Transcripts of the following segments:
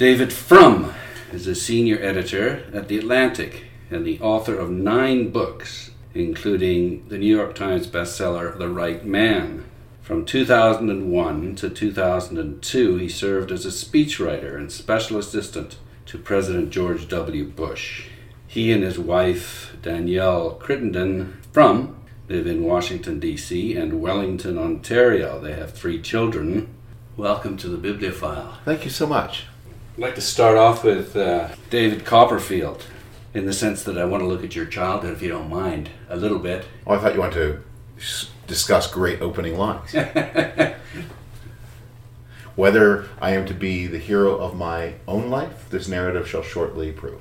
David Frum is a senior editor at The Atlantic and the author of nine books, including the New York Times bestseller The Right Man. From 2001 to 2002, he served as a speechwriter and special assistant to President George W. Bush. He and his wife, Danielle Crittenden Frum, live in Washington, D.C. and Wellington, Ontario. They have three children. Welcome to the Biblio File. Thank you so much. I'd like to start off with uh, David Copperfield, in the sense that I want to look at your childhood, if you don't mind, a little bit. Oh, I thought you wanted to discuss great opening lines. Whether I am to be the hero of my own life, this narrative shall shortly prove.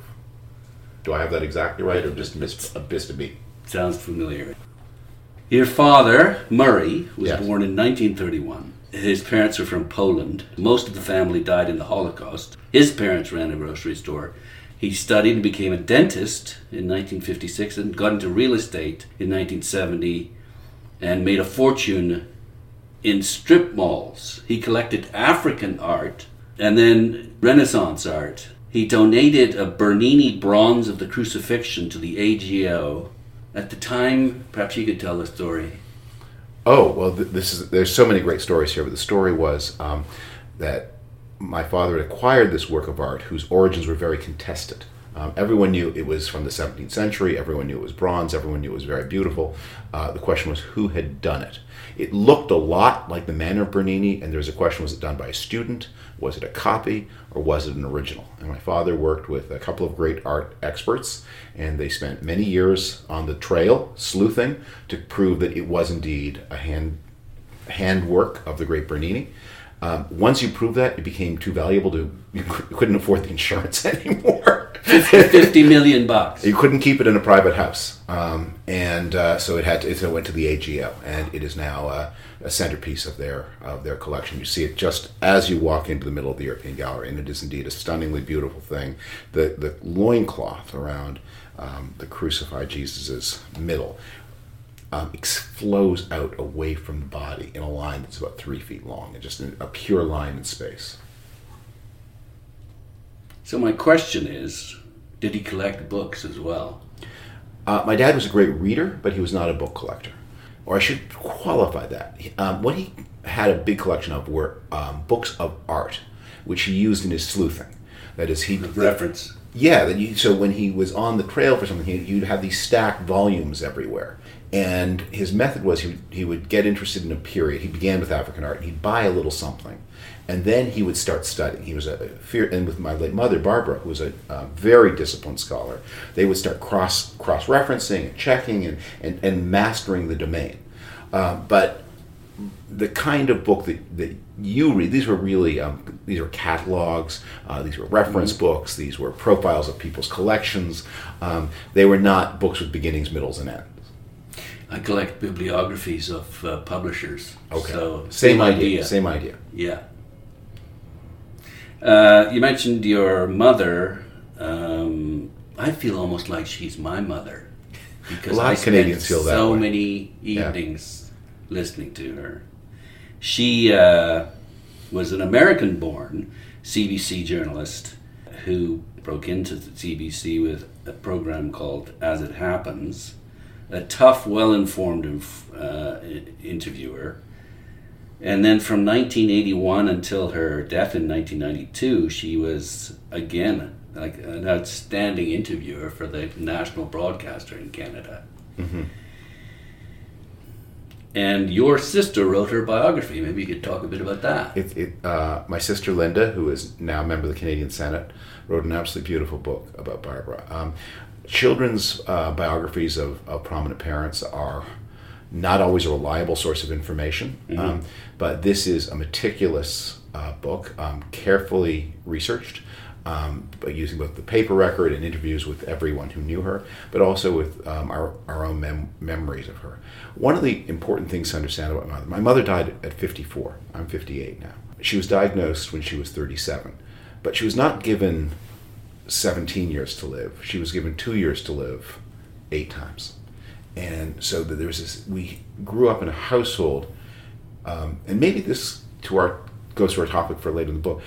Do I have that exactly right, or just miss a bit a beat? Sounds familiar. Your father, Murray, was Yes. born in 1931. His parents are from Poland. Most of the family died in the Holocaust. His parents ran a grocery store. He studied and became a dentist in 1956 and got into real estate in 1970 and made a fortune in strip malls. He collected African art and then Renaissance art. He donated a Bernini bronze of the crucifixion to the AGO. At the time, perhaps you could tell the story. Oh well, th- this is there's so many great stories here, but the story was um, that my father had acquired this work of art whose origins were very contested. Um, everyone knew it was from the 17th century. Everyone knew it was bronze. Everyone knew it was very beautiful. Uh, the question was who had done it. It looked a lot like the manner of Bernini, and there was a question: was it done by a student? Was it a copy, or was it an original? And my father worked with a couple of great art experts, and they spent many years on the trail sleuthing to prove that it was indeed a hand handwork of the great Bernini. Um, once you proved that, it became too valuable to you couldn't afford the insurance anymore. 50 million bucks. you couldn't keep it in a private house, um, and uh, so it had to, it went to the AGO, and it is now uh, a centerpiece of their of their collection. You see it just as you walk into the middle of the European Gallery, and it is indeed a stunningly beautiful thing. The the loincloth around um, the crucified Jesus's middle um, flows out away from the body in a line that's about three feet long, and just a pure line in space. So, my question is did he collect books as well? Uh, my dad was a great reader, but he was not a book collector. Or I should qualify that. Um, what he had a big collection of were um, books of art, which he used in his sleuthing. That is, he would Reference. yeah, that you, so when he was on the trail for something, he, you'd have these stacked volumes everywhere. And his method was he, he would get interested in a period. He began with African art. And he'd buy a little something, and then he would start studying. He was a fear, and with my late mother Barbara, who was a, uh very disciplined scholar, they would start cross cross referencing and checking and, and, and mastering the domain. Um, but the kind of book that, that you read, these were really, um, these were catalogs, uh, these were reference books, these were profiles of people's collections. Um, they were not books with beginnings, middles, and ends. I collect bibliographies of uh, publishers. So, same, idea, Same idea. Yeah. Uh, you mentioned your mother. Um, I feel almost like she's my mother because A lot I of Canadians spent feel that so way. many evenings listening to her. She uh, was an American-born CBC journalist who broke into the CBC with a program called As It Happens. A tough, well-informed uh, interviewer. And then from 1981 until her death in 1992, she was again like an outstanding interviewer for the national broadcaster in Canada. And your sister wrote her biography. Maybe you could talk a bit about that. It, it, uh, my sister Linda, who is now a member of the Canadian Senate, wrote an absolutely beautiful book about Barbara. Um, children's uh, biographies of, of prominent parents are not always a reliable source of information, um, but this is a meticulous uh, book, um, carefully researched. Um, by using both the paper record and interviews with everyone who knew her, but also with um, our, our own mem- memories of her. One of the important things to understand about my mother my mother died at 54. I'm 58 now. She was diagnosed when she was 37, but she was not given 17 years to live. She was given two years to live eight times. And so there was this, we grew up in a household, um, and maybe this to our goes to our topic for later in the book.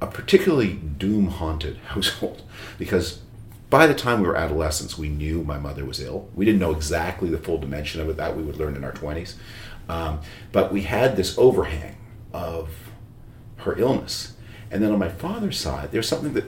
a particularly doom haunted household because by the time we were adolescents, we knew my mother was ill. We didn't know exactly the full dimension of it, that we would learn in our 20s. Um, but we had this overhang of her illness. And then on my father's side, there's something that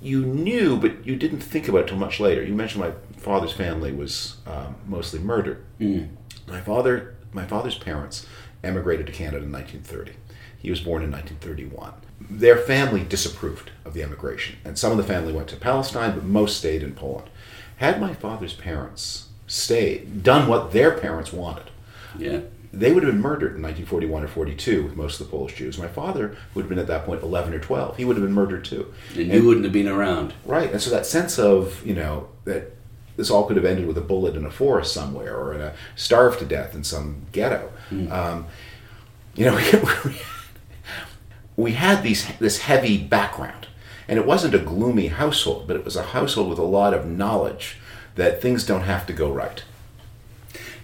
you knew, but you didn't think about it till much later. You mentioned my father's family was um, mostly murdered. Mm. My father, my father's parents emigrated to Canada in 1930. He was born in 1931. Their family disapproved of the emigration, and some of the family went to Palestine, but most stayed in Poland. Had my father's parents stayed, done what their parents wanted, Yeah. They would have been murdered in 1941 or 42 with most of the Polish Jews. My father would have been at that point 11 or 12. He would have been murdered too. And you wouldn't have been around. Right, and so that sense of you know that this all could have ended with a bullet in a forest somewhere or in a starved to death in some ghetto. Um, you know, we, we had these this heavy background, and it wasn't a gloomy household, but it was a household with a lot of knowledge that things don't have to go right.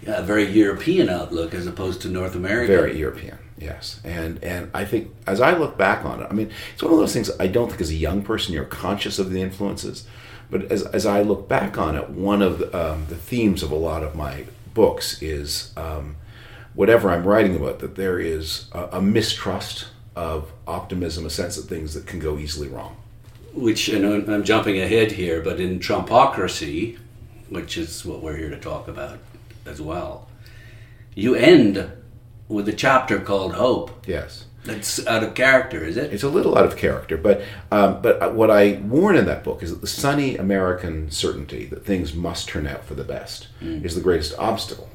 A very European outlook as opposed to North American. Very European, yes. And and I think as I look back on it, I mean, it's one of those things I don't think as a young person you're conscious of the influences, but as, as I look back on it, one of the, um, the themes of a lot of my books is um, whatever I'm writing about, that there is a, a mistrust of optimism, a sense of things that can go easily wrong. Which, and I'm jumping ahead here, but in Trumpocracy, which is what we're here to talk about as well, you end with a chapter called Hope. Yes. That's out of character, is it? It's a little out of character, but um, but what I warn in that book is that the sunny American certainty that things must turn out for the best is the greatest obstacle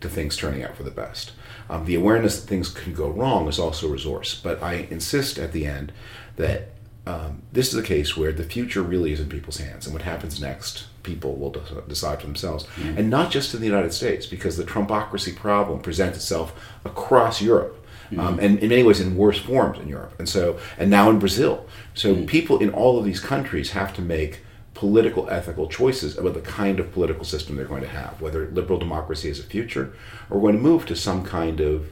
to things turning out for the best. Um, the awareness that things can go wrong is also a resource, but I insist at the end that um, this is a case where the future really is in people's hands, and what happens next, people will decide for themselves, and not just in the United States, because the Trumpocracy problem presents itself across Europe um, and in many ways in worse forms in Europe, and so and now in Brazil. So people in all of these countries have to make political ethical choices about the kind of political system they're going to have, whether liberal democracy is a future, or we're going to move to some kind of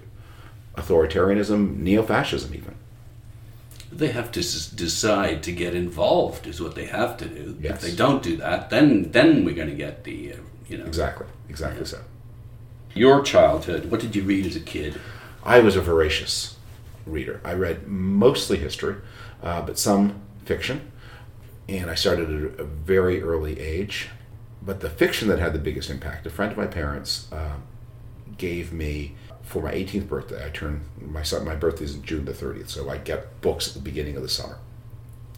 authoritarianism, neo-fascism, even. They have to s- decide to get involved, is what they have to do. Yes. If they don't do that, then then we're going to get the, uh, you know. Exactly, exactly so. Your childhood, what did you read as a kid? I was a voracious reader. I read mostly history, uh, but some fiction, and I started at a very early age. But the fiction that had the biggest impact, a friend of my parents uh, gave me for my 18th birthday. I turn my son, my birthday is June the 30th, so I get books at the beginning of the summer.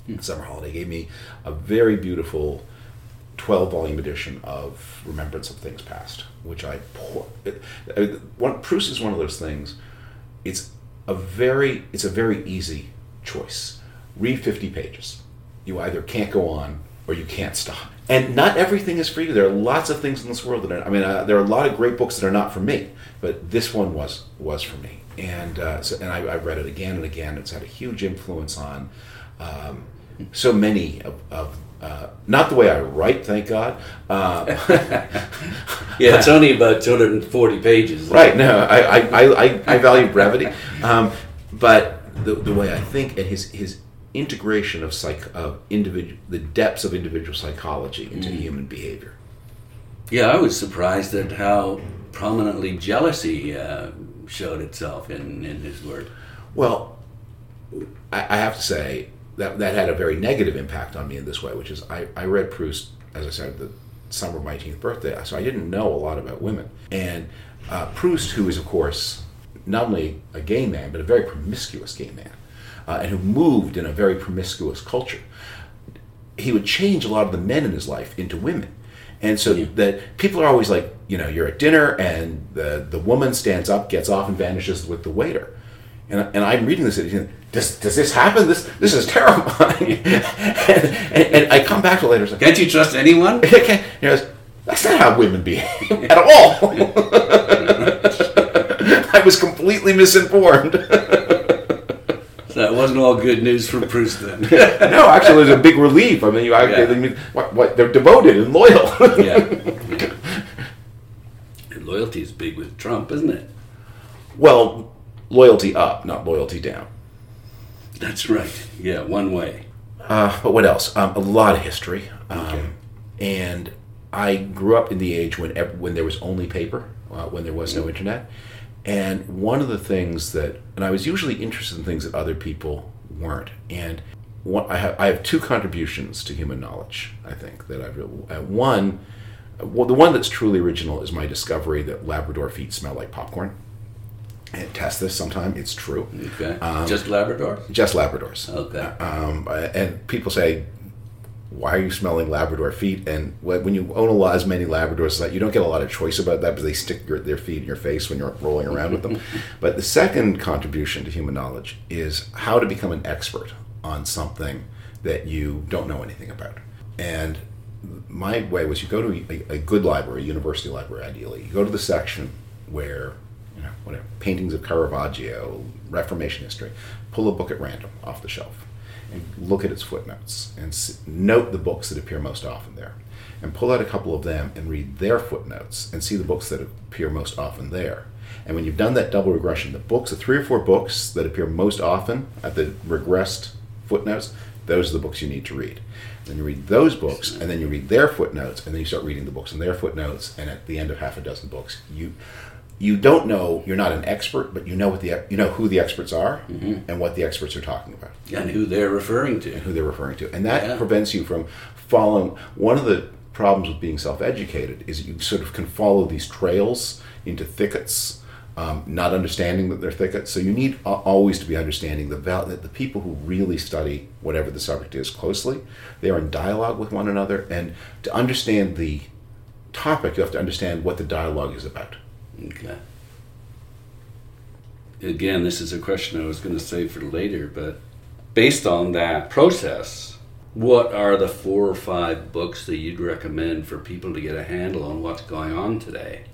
Hmm. Summer holiday gave me a very beautiful 12 volume edition of Remembrance of Things Past, which I pour. It, it, one, Proust is one of those things. It's a very it's a very easy choice. Read 50 pages. You either can't go on or you can't stop. And not everything is for you. There are lots of things in this world that are. I mean, uh, there are a lot of great books that are not for me, but this one was was for me. And uh, so, and I, I read it again and again. It's had a huge influence on um, so many of, of uh, not the way I write, thank God. Uh, Yeah, it's only about 240 pages. right? No, I I, I, I, I value brevity, um, but the, the way I think and his his integration of psych of individual the depths of individual psychology into human behavior. Yeah, I was surprised at how prominently jealousy uh, showed itself in, in his work. Well, I, I have to say that that had a very negative impact on me in this way, which is I, I read Proust, as I said, the summer of my 18th birthday, so I didn't know a lot about women. And uh, Proust, who is, of course, not only a gay man, but a very promiscuous gay man, uh, and who moved in a very promiscuous culture, he would change a lot of the men in his life into women. And so that people are always like, you know, you're at dinner and the, the woman stands up, gets off, and vanishes with the waiter. And, and I'm reading this, and does, does this happen? This this is terrifying. and, and, and I come back to it later. Like, Can't you trust anyone? He goes, that's not how women behave at all. I was completely misinformed. It wasn't all good news for Proust then. no, actually, it was a big relief. I mean, you, I, Yeah. I mean, what, what, they're devoted and loyal. yeah. And loyalty is big with Trump, isn't it? well, loyalty up, not loyalty down. That's right. Yeah, one way. Uh, but what else? Um, a lot of history. Um, Okay. And I grew up in the age when when there was only paper, uh, when there was no internet. And one of the things that, and I was usually interested in things that other people weren't. And one, I, have, I have two contributions to human knowledge, I think, that I've. Uh, one, well, the one that's truly original is my discovery that Labrador feet smell like popcorn. And test this sometime, it's true. Okay. Just Labrador? Just Labradors. Okay. Um, and people say, "Why are you smelling Labrador feet?" And when when you own a lot as many Labradors, that you don't get a lot of choice about that because they stick your, their feet in your face when you're rolling around with them. But the second contribution to human knowledge is how to become an expert on something that you don't know anything about. And my way was you go to a, a good library, a university library, ideally. You go to the section where you know whatever paintings of Caravaggio, Reformation history. Pull a book at random off the shelf and look at its footnotes and note the books that appear most often there. And pull out a couple of them and read their footnotes and see the books that appear most often there. And when you've done that double regression, the books, the three or four books that appear most often at the regressed footnotes, those are the books you need to read. Then you read those books, and then you read their footnotes, and then you start reading the books and their footnotes. And at the end of half a dozen books, you you don't know you're not an expert, but you know what the you know who the experts are and what the experts are talking about And who they're referring to. who they're referring to, and that Yeah. prevents you from following. One of the problems with being self-educated is that you sort of can follow these trails into thickets, um, not understanding that they're thickets. So you need a- always to be understanding the val- that the people who really study whatever the subject is closely, they are in dialogue with one another, and to understand the topic, you have to understand what the dialogue is about. Okay. Again, this is a question I was going to save for later, but based on that process, what are the four or five books that you'd recommend for people to get a handle on what's going on today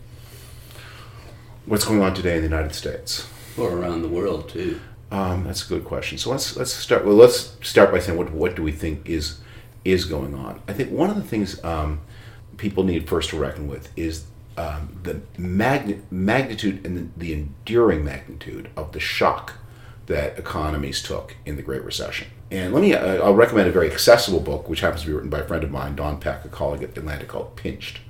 What's going on today in the United States? or around the world too? Um, that's a good question. So let's let's start. Well, let's start by saying what what do we think is is going on? I think one of the things um, people need first to reckon with is um, the magni- magnitude and the, enduring magnitude of the shock that economies took in the Great Recession. And let me, uh, I'll recommend a very accessible book, which happens to be written by a friend of mine, Don Peck, a colleague at Atlantic, called Pinched.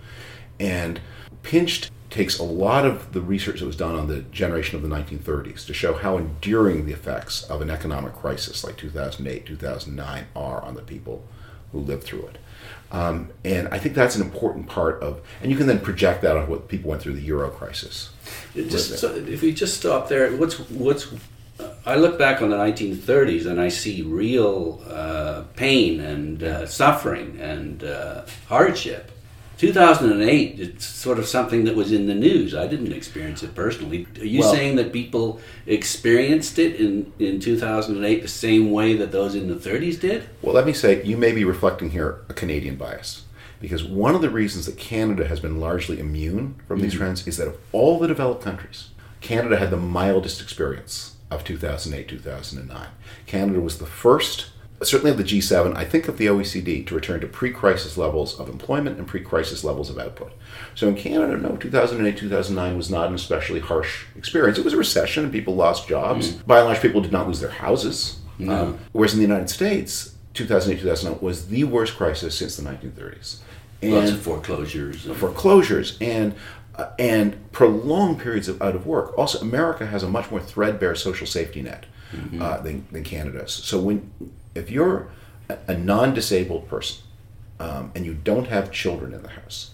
And Pinched takes a lot of the research that was done on the generation of the 1930s to show how enduring the effects of an economic crisis like 2008, 2009 are on the people who lived through it. Um, and I think that's an important part of, and you can then project that on what people went through the Euro crisis. Just so if we just stop there, what's what's I look back on the 1930s and I see real uh, pain and uh, suffering and uh, hardship. 2008, it's sort of something that was in the news. I didn't experience it personally. Are you Well- saying that people experienced it in, in 2008 the same way that those in the 30s did? Well, let me say, you may be reflecting here a Canadian bias. Because one of the reasons that Canada has been largely immune from these mm. trends is that of all the developed countries, Canada had the mildest experience of 2008 2009. Canada was the first, certainly of the G7, I think of the OECD, to return to pre crisis levels of employment and pre crisis levels of output. So in Canada, no, 2008 2009 was not an especially harsh experience. It was a recession and people lost jobs. By and large, people did not lose their houses. Um, whereas in the United States, 2008 2009 was the worst crisis since the 1930s. And Lots of foreclosures. and- foreclosures and uh, and prolonged periods of out of work. Also, America has a much more threadbare social safety net uh, than, than Canada. So when if you're a, non-disabled person um, and you don't have children in the house,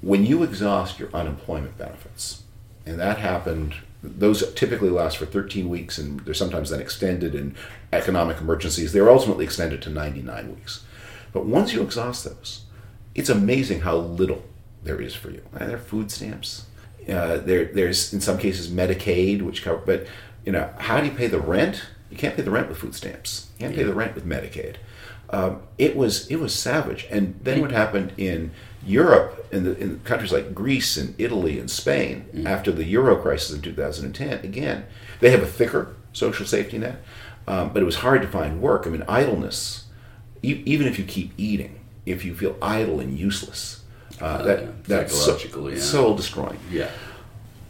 when you exhaust your unemployment benefits, and that happened, those typically last for 13 weeks, and they're sometimes then extended in economic emergencies. They're ultimately extended to 99 weeks. But once you exhaust those, it's amazing how little there is for you. Uh, There are food stamps. Uh, there, there's in some cases Medicaid, which cover. But you know, how do you pay the rent? You can't pay the rent with food stamps. You can't pay the rent with Medicaid. Um, it was it was savage. And then what happened in Europe, in the in countries like Greece and Italy and Spain, after the Euro crisis in 2010, again, they have a thicker social safety net, um, but it was hard to find work. I mean, idleness e- even if you keep eating, if you feel idle and useless, uh, that yeah. that's so, yeah. soul destroying. yeah.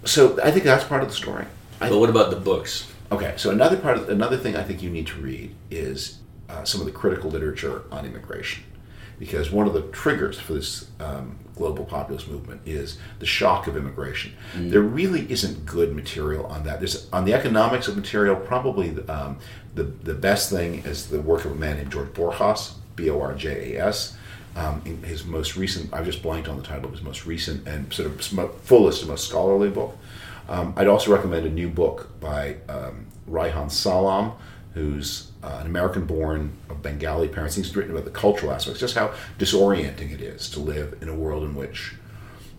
So I think that's part of the story. I, But what about the books? Okay, so another part of another thing I think you need to read is uh, some of the critical literature on immigration, because one of the triggers for this um, global populist movement is the shock of immigration. There really isn't good material on that. There's on the economics of material. Probably the, um, the the best thing is the work of a man named George Borjas, B O R J A S. Um, in his most recent, I just blanked on the title of his most recent and sort of fullest and most scholarly book. Um, I'd also recommend a new book by um, Reihan Salam, who's uh, an American-born of Bengali parents. He's written about the cultural aspects, just how disorienting it is to live in a world in which,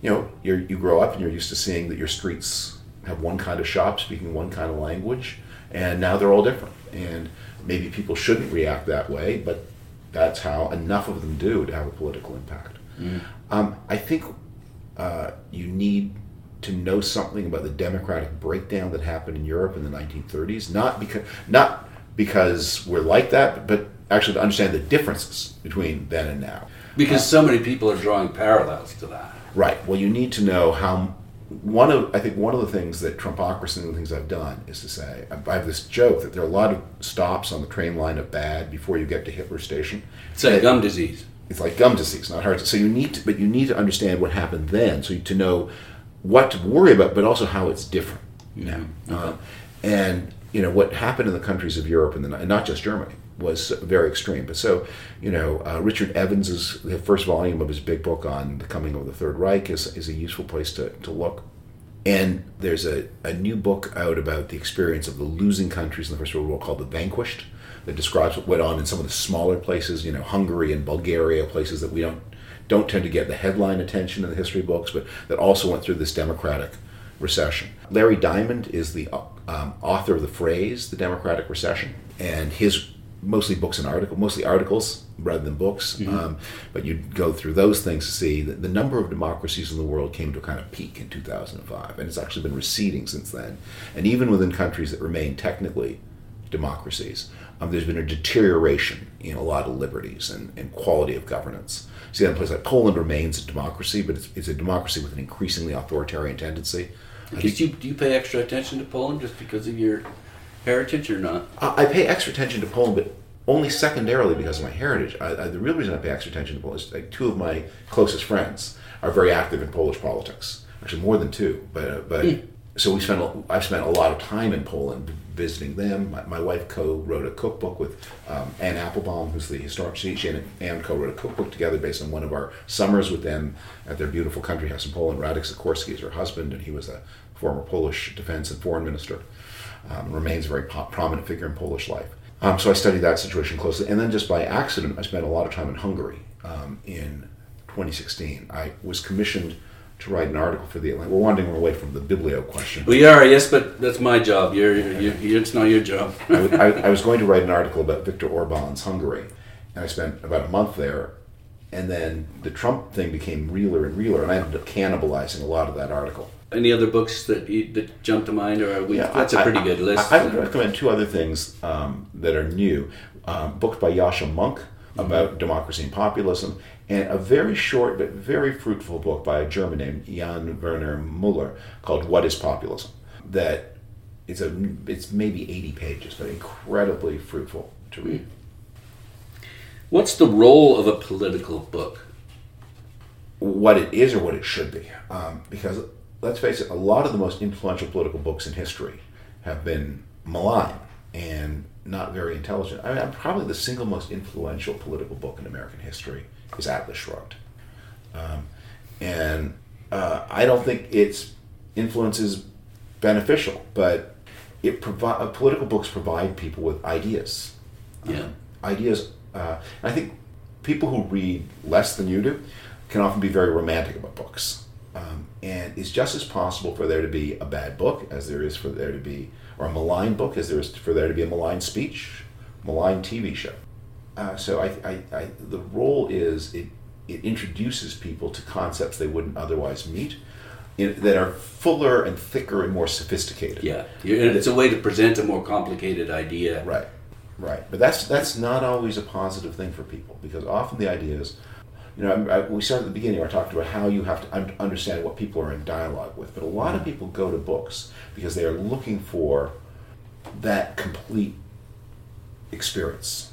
you know, you're, you grow up and you're used to seeing that your streets have one kind of shop speaking one kind of language, and now they're all different. And maybe people shouldn't react that way, but that's how enough of them do to have a political impact. Um, I think uh, you need to know something about the democratic breakdown that happened in Europe in the 1930s. Not because not because we're like that, but actually to understand the differences between then and now. Because uh, so many people are drawing parallels to that. Right. Well, you need to know how. One of I think one of the things that Trumpocracy and the things I've done is to say I have this joke that there are a lot of stops on the train line of bad before you get to Hitler Station. It's like That- gum disease. it's like gum disease, not heart. So you need to, but you need to understand what happened then, so you, to know what to worry about, but also how it's different now. Uh, and you know what happened in the countries of Europe and, the, and not just Germany was very extreme. But so you know, uh, Richard Evans's the first volume of his big book on the coming of the Third Reich is, is a useful place to, to look. And there's a, a new book out about the experience of the losing countries in the First World War called The Vanquished that describes what went on in some of the smaller places, you know, Hungary and Bulgaria, places that we don't don't tend to get the headline attention in the history books, but that also went through this democratic recession. Larry Diamond is the um, author of the phrase "the democratic recession," and his mostly books and articles, mostly articles rather than books. Um, but you go through those things to see that the number of democracies in the world came to a kind of peak in 2005, and it's actually been receding since then. And even within countries that remain technically democracies, um, there's been a deterioration in a lot of liberties and, and quality of governance. See, in a place like Poland remains a democracy, but it's, it's a democracy with an increasingly authoritarian tendency. Because you, do you pay extra attention to Poland just because of your heritage or not? I I pay extra attention to Poland, but only secondarily because of my heritage. I, I, the real reason I pay extra attention to Poland is like two of my closest friends are very active in Polish politics. Actually, more than two. But uh, but so we spent. I've spent a lot of time in Poland visiting them. My, my wife co-wrote a cookbook with um, Anne Applebaum, who's the historic. She, she and Anne co-wrote a cookbook together based on one of our summers with them at their beautiful country house in Poland. Radek Sikorski is her husband, and he was a former Polish defense and foreign minister um, remains a very po- prominent figure in Polish life. Um, so I studied that situation closely. And then just by accident, I spent a lot of time in Hungary um, in 2016. I was commissioned to write an article for the Atlantic. We're wandering away from the Biblio question. We are, yes, but that's my job. You're, you're, you're it's not your job. I, was- I, I was going to write an article about Viktor Orban's Hungary, and I spent about a month there. And then the Trump thing became realer and realer, and I ended up cannibalizing a lot of that article. Any other books that you, that jump to mind, or we, Yeah, that's a I- pretty I- good list. I, would recommend two other things um, that are new. Um, books by Yascha Mounk about democracy and populism, and a very short but very fruitful book by a German named Jan Werner Muller called "What Is Populism." That it's a it's maybe eighty pages, but incredibly fruitful to read. What's the role of a political book? what it is or what it should be. Um, because let's face it, a lot of the most influential political books in history have been malign and not very intelligent. I mean, probably the single most influential political book in American history is Atlas Shrugged. Um, and uh, I don't think its influence is beneficial, but it provide political books provide people with ideas. Yeah. ideas. Uh, I think people who read less than you do can often be very romantic about books. Um, and it's just as possible for there to be a bad book as there is for there to be, or a malign book as there is for there to be a malign speech, malign TV show. Uh, so I, I, I, the role is it, it introduces people to concepts they wouldn't otherwise meet in, that are fuller and thicker and more sophisticated. Yeah, it's a way to present a more complicated idea. Right, right. But that's that's not always a positive thing for people because often the idea is, you know, I, I, we started at the beginning. I talked about how you have to un- understand what people are in dialogue with. But a lot of people go to books because they are looking for that complete experience,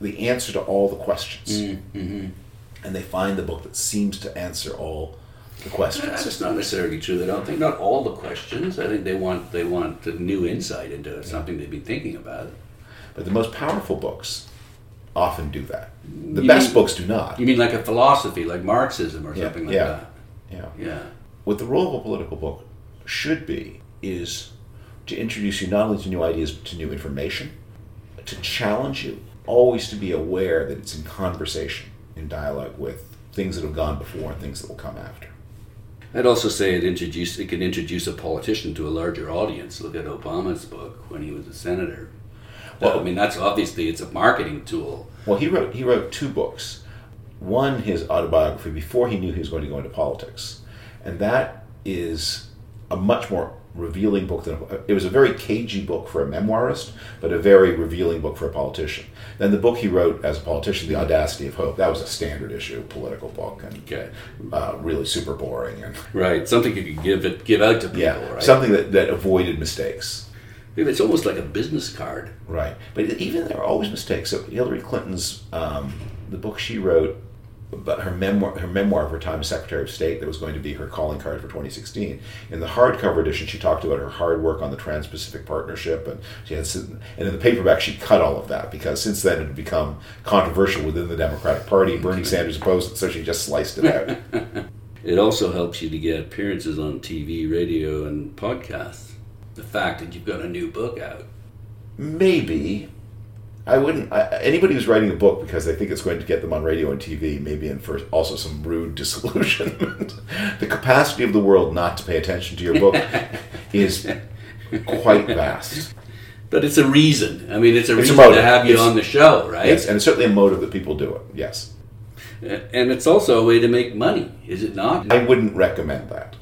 the answer to all the questions. Mm-hmm. And they find the book that seems to answer all the questions. That's not necessarily true. I don't think not all the questions. I think they want they want new insight into something they've been thinking about. But the most powerful books often do that. The You best mean- books do not. You mean like a philosophy, like Marxism or Yeah, something like yeah. that? Yeah. Yeah. What the role of a political book should be is to introduce you not only to new ideas but to new information, to challenge you, always to be aware that it's in conversation, in dialogue with things that have gone before and things that will come after. I'd also say it introduce it can introduce a politician to a larger audience. Look at Obama's book when he was a senator. Well- I mean, that's obviously it's a marketing tool. Well, he wrote he wrote two books. One, his autobiography before he knew he was going to go into politics, and that is a much more revealing book than it was a very cagey book for a memoirist, but a very revealing book for a politician. Then the book he wrote as a politician, The Audacity of Hope, that was a standard issue political book and Okay. uh, really super boring and Right. Something you could give it give out to people. yeah, right. something that, that avoided mistakes. It's almost like a business card. Right, but even there are always mistakes. So Hillary Clinton's um, the book she wrote, but her memoir, her memoir of her time as Secretary of State, that was going to be her calling card for 2016. In the hardcover edition, she talked about her hard work on the Trans-Pacific Partnership, and she had, and in the paperback, she cut all of that because since then it had become controversial within the Democratic Party. Bernie Sanders opposed it, so she just sliced it out. It also helps you to get appearances on TV, radio, and podcasts. The fact that you've got a new book out. Maybe. I wouldn't. I, anybody who's writing a book because they think it's going to get them on radio and TV, maybe in for also some rude disillusionment. the capacity of the world not to pay attention to your book is quite vast. But it's a reason. I mean, it's a It's reason motive. to have you It's- on the show, right? Yes, and it's certainly a motive that people do it. Yes, uh, And it's also a way to make money, is it not? I wouldn't recommend that.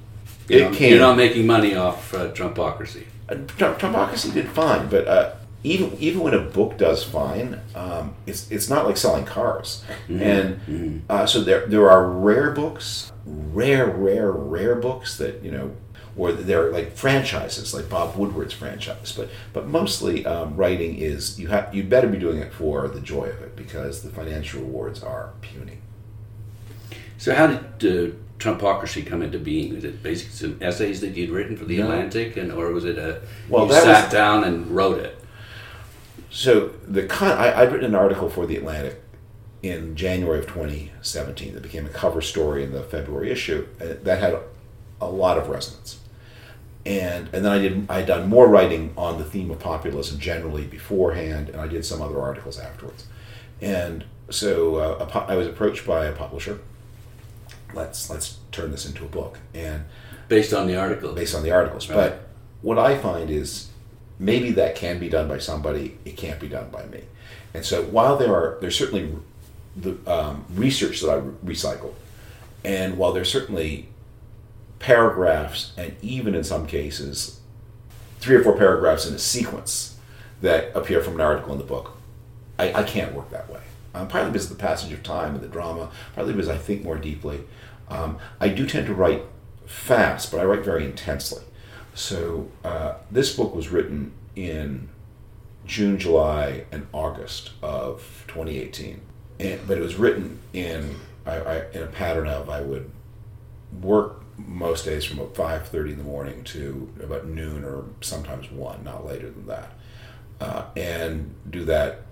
You're it not- can. You're not making money off uh, Trumpocracy. Uh, Trump- Trumpocracy did fine, but uh, even even when a book does fine, um, it's it's not like selling cars. And uh, so there there are rare books, rare rare rare books that you know, or they're like franchises, like Bob Woodward's franchise. But but mostly um, writing is you have you better be doing it for the joy of it because the financial rewards are puny. So how did uh, Trumpocracy come into being? Was it basically some essays that you'd written for the No. Atlantic, and or was it a Well, you that sat was- down and wrote it? So the con- I, I'd written an article for the Atlantic in January of 2017 that became a cover story in the February issue that had a lot of resonance. And and then I did I had done more writing on the theme of populism generally beforehand, and I did some other articles afterwards. And so uh, a I was approached by a publisher. Let's let's turn this into a book, and Based on the article. based on the articles. Right. But what I find is maybe that can be done by somebody. It can't be done by me. And so while there are there's certainly the um, research that I recycle, and while there's certainly paragraphs and even in some cases three or four paragraphs in a sequence that appear from an article in the book, I, I can't work that way. Um, partly because of the passage of time and the drama, partly because I think more deeply. Um, I do tend to write fast, but I write very intensely. So uh, this book was written in June, July, and August of 2018, and, but it was written in I, I, in a pattern of I would work most days from about 5.30 in the morning to about noon or sometimes 1 not later than that uh, and do that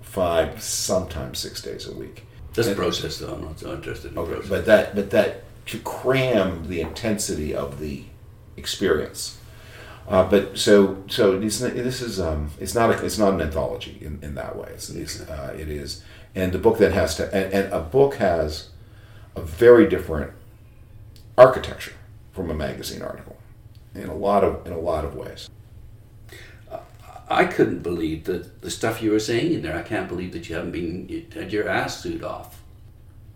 five sometimes six days a week This And- process, though, I'm not so interested in Okay, process. but that but that to cram the intensity of the experience. Uh, but so so this is um, it's not a, it's not an anthology in, in that way. It's, it's, uh, it is, and the book then has to and, and a book has a very different architecture from a magazine article in a lot of in a lot of ways. I couldn't believe that the stuff you were saying in there. I can't believe that you haven't been you had your ass suit off.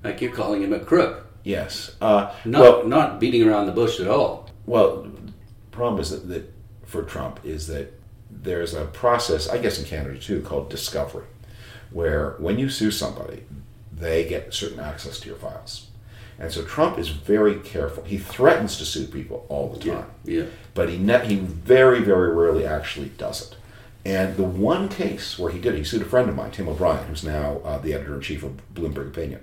Like you're calling him a crook. Yes. Uh, Not well, not beating around the bush at all. Well, the problem is that, that for Trump is that there's a process, I guess in Canada too, called discovery, where when you sue somebody, they get certain access to your files. And so Trump is very careful. He threatens to sue people all the time, Yeah. but he ne- he very very rarely actually does it. And the one case where he did, he sued a friend of mine, Tim O'Brien, who's now uh, the editor in chief of Bloomberg Opinion.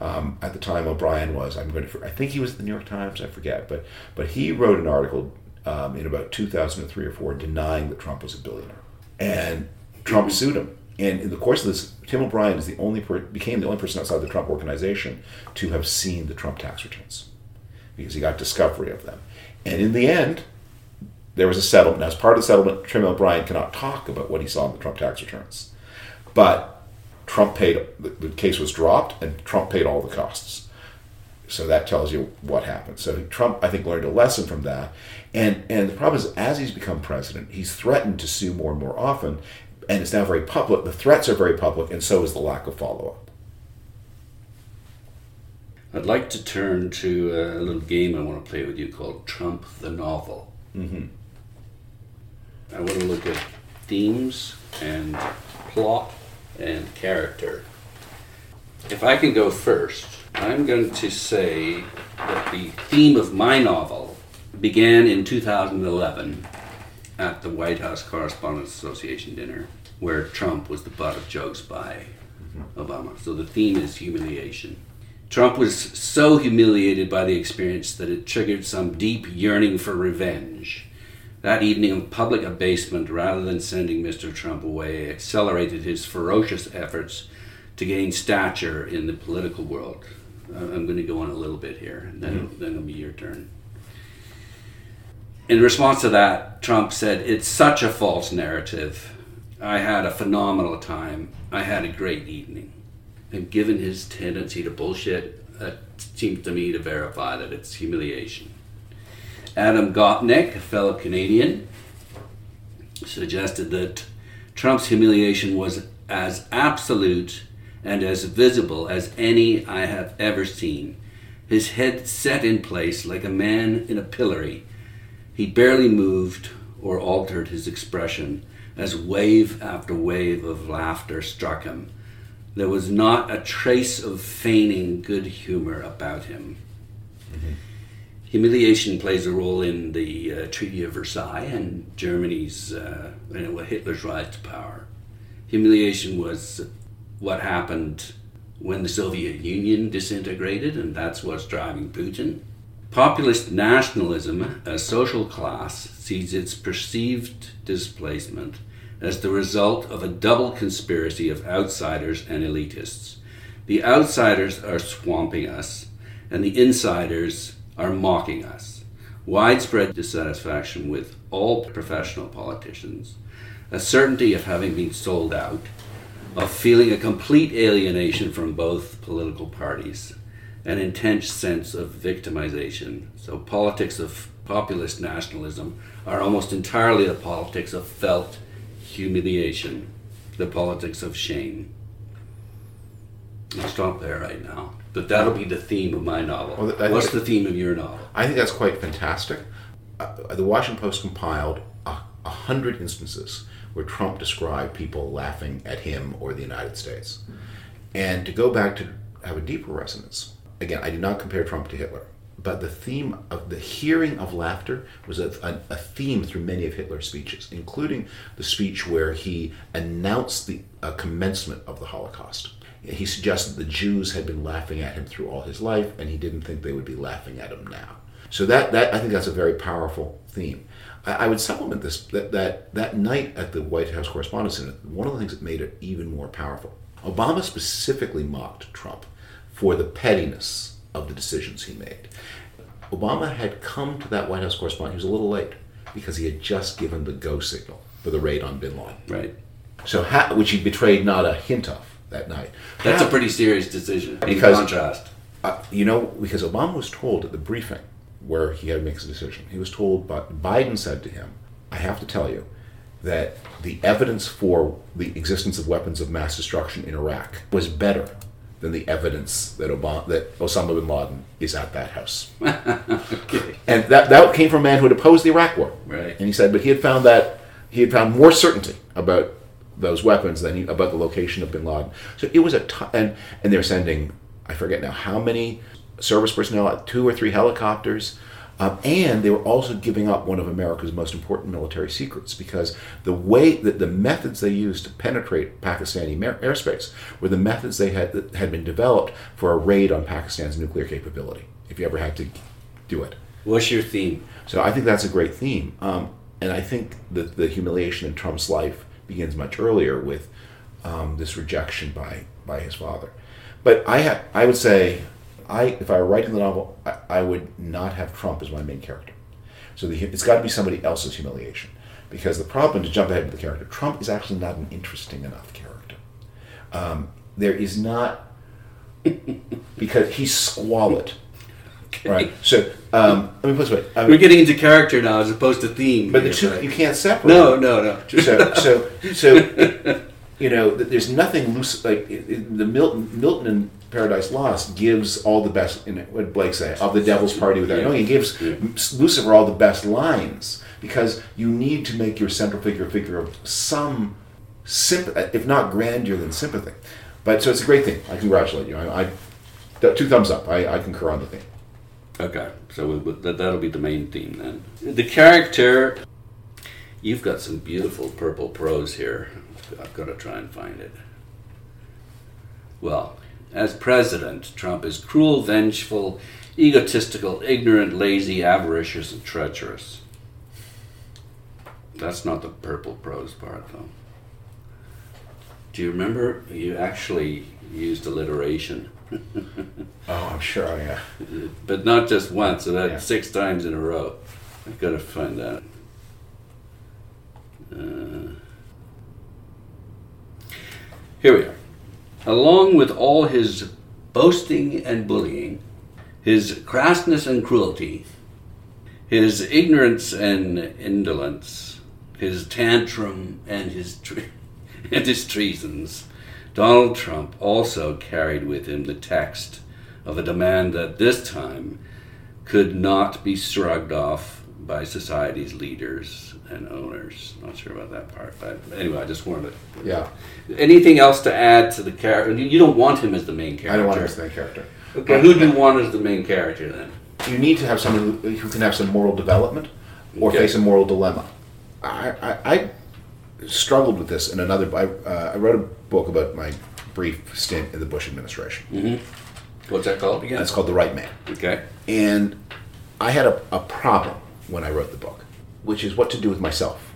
Um, at the time, O'Brien was, I'm going to, I think he was at the New York Times, I forget, but, but he wrote an article um, in about 2003 or 4 denying that Trump was a billionaire. And Trump sued him. And in the course of this, Tim O'Brien is the only per- became the only person outside the Trump organization to have seen the Trump tax returns because he got discovery of them. And in the end, there was a settlement. Now, as part of the settlement, Tim O'Brien cannot talk about what he saw in the Trump tax returns. But Trump paid, the, the case was dropped, and Trump paid all the costs. So that tells you what happened. So Trump, I think, learned a lesson from that. And, and the problem is, as he's become president, he's threatened to sue more and more often. And it's now very public. The threats are very public, and so is the lack of follow up. I'd like to turn to a little game I want to play with you called Trump the Novel. Mm-hmm. I want to look at themes and plot and character. If I can go first, I'm going to say that the theme of my novel began in 2011 at the White House Correspondents Association dinner, where Trump was the butt of jokes by mm-hmm. Obama. So the theme is humiliation. Trump was so humiliated by the experience that it triggered some deep yearning for revenge. That evening of public abasement, rather than sending Mr. Trump away, accelerated his ferocious efforts to gain stature in the political world. Uh, I'm going to go on a little bit here, and then, then it'll be your turn. In response to that, Trump said, It's such a false narrative. I had a phenomenal time. I had a great evening. And given his tendency to bullshit, that seems to me to verify that it's humiliation. Adam Gopnik, a fellow Canadian, suggested that Trump's humiliation was as absolute and as visible as any I have ever seen. His head set in place like a man in a pillory. He barely moved or altered his expression as wave after wave of laughter struck him. There was not a trace of feigning good humor about him. Mm-hmm. Humiliation plays a role in the uh, Treaty of Versailles and Germany's, uh, Hitler's rise to power. Humiliation was what happened when the Soviet Union disintegrated, and that's what's driving Putin. Populist nationalism, a social class, sees its perceived displacement as the result of a double conspiracy of outsiders and elitists. The outsiders are swamping us, and the insiders are mocking us. Widespread dissatisfaction with all professional politicians, a certainty of having been sold out, of feeling a complete alienation from both political parties, an intense sense of victimization. So, politics of populist nationalism are almost entirely the politics of felt humiliation, the politics of shame. I'll stop there right now. But that'll be the theme of my novel. Well, What's the theme of your novel? I think that's quite fantastic. Uh, the Washington Post compiled a, a hundred instances where Trump described people laughing at him or the United States. And to go back to have a deeper resonance, again, I do not compare Trump to Hitler, but the theme of the hearing of laughter was a, a, a theme through many of Hitler's speeches, including the speech where he announced the uh, commencement of the Holocaust. He suggested the Jews had been laughing at him through all his life, and he didn't think they would be laughing at him now. So that, that I think that's a very powerful theme. I would supplement this that, that that night at the White House Correspondents' Dinner, one of the things that made it even more powerful. Obama specifically mocked Trump for the pettiness of the decisions he made. Obama had come to that White House correspondent. He was a little late because he had just given the go signal for the raid on Bin Laden. Right. So, how, which he betrayed not a hint of that night. That's how, a pretty serious decision. In because, contrast, uh, you know, because Obama was told at the briefing where he had to make a decision. He was told, but Biden said to him, I have to tell you that the evidence for the existence of weapons of mass destruction in Iraq was better than the evidence that Obama, that Osama bin Laden is at that house. okay. And that, that came from a man who had opposed the Iraq War. Right. And he said, but he had found that he had found more certainty about those weapons he, about the location of bin Laden. So it was a t- and and they're sending I forget now how many service personnel, two or three helicopters, Um, and they were also giving up one of America's most important military secrets because the way that the methods they used to penetrate Pakistani mer- airspace were the methods they had that had been developed for a raid on Pakistan's nuclear capability. If you ever had to do it, What's your theme? so I think that's a great theme. Um, and I think that the humiliation in Trump's life begins much earlier with um, this rejection by, by his father. But I, ha- I would say, I, if I were writing the novel, I, I would not have Trump as my main character. So the, it's got to be somebody else's humiliation. Because the problem, to jump ahead with the character, Trump is actually not an interesting enough character. Um, there is not, because he's squalid. Right. So um, let me put this way. I mean, We're getting into character now as opposed to theme. but the here, two you can't separate. No, no, no. So so so you know there's nothing loose like it, it- the Milton Milton in Paradise Lost gives all the best. In it, what Blake say of the Devil's Party without Yeah. knowing. He gives Yeah. Lucifer all the best lines because you need to make your central figure a figure of some sympathy, if not grandeur, than sympathy. But so it's a great thing. I congratulate you. I, I two thumbs up. I, I concur on the thing. Okay, so that, that'll be the main theme then. The character, you've got some beautiful purple prose here. I've got to try and find it. Well, as president, Trump is cruel, vengeful, egotistical, ignorant, lazy, avaricious, and treacherous. That's not the purple prose part, though. Do you remember you actually used alliteration? Oh, I'm sure. I, uh, but not just once, so that's Yeah. six times in a row. I've got to find that. Uh, here we are. Along with all his boasting and bullying, his crassness and cruelty, his ignorance and indolence, his tantrum and his tre- and his treasons, Donald Trump also carried with him the text of a demand that this time could not be shrugged off by society's leaders and owners. Not sure about that part, but anyway, I just wanted to. yeah. Anything else to add to the character? You don't want him as the main character. I don't want him as the main character. Okay, who do you want as the main character then? you need to have someone who, can have some moral development or Okay. face a moral dilemma. I, I, I struggled with this in another. I, uh, I wrote a book about my brief stint in the Bush administration. What's that called again? That's called The Right Man. okay. And I had a, a problem when I wrote the book, which is what to do with myself.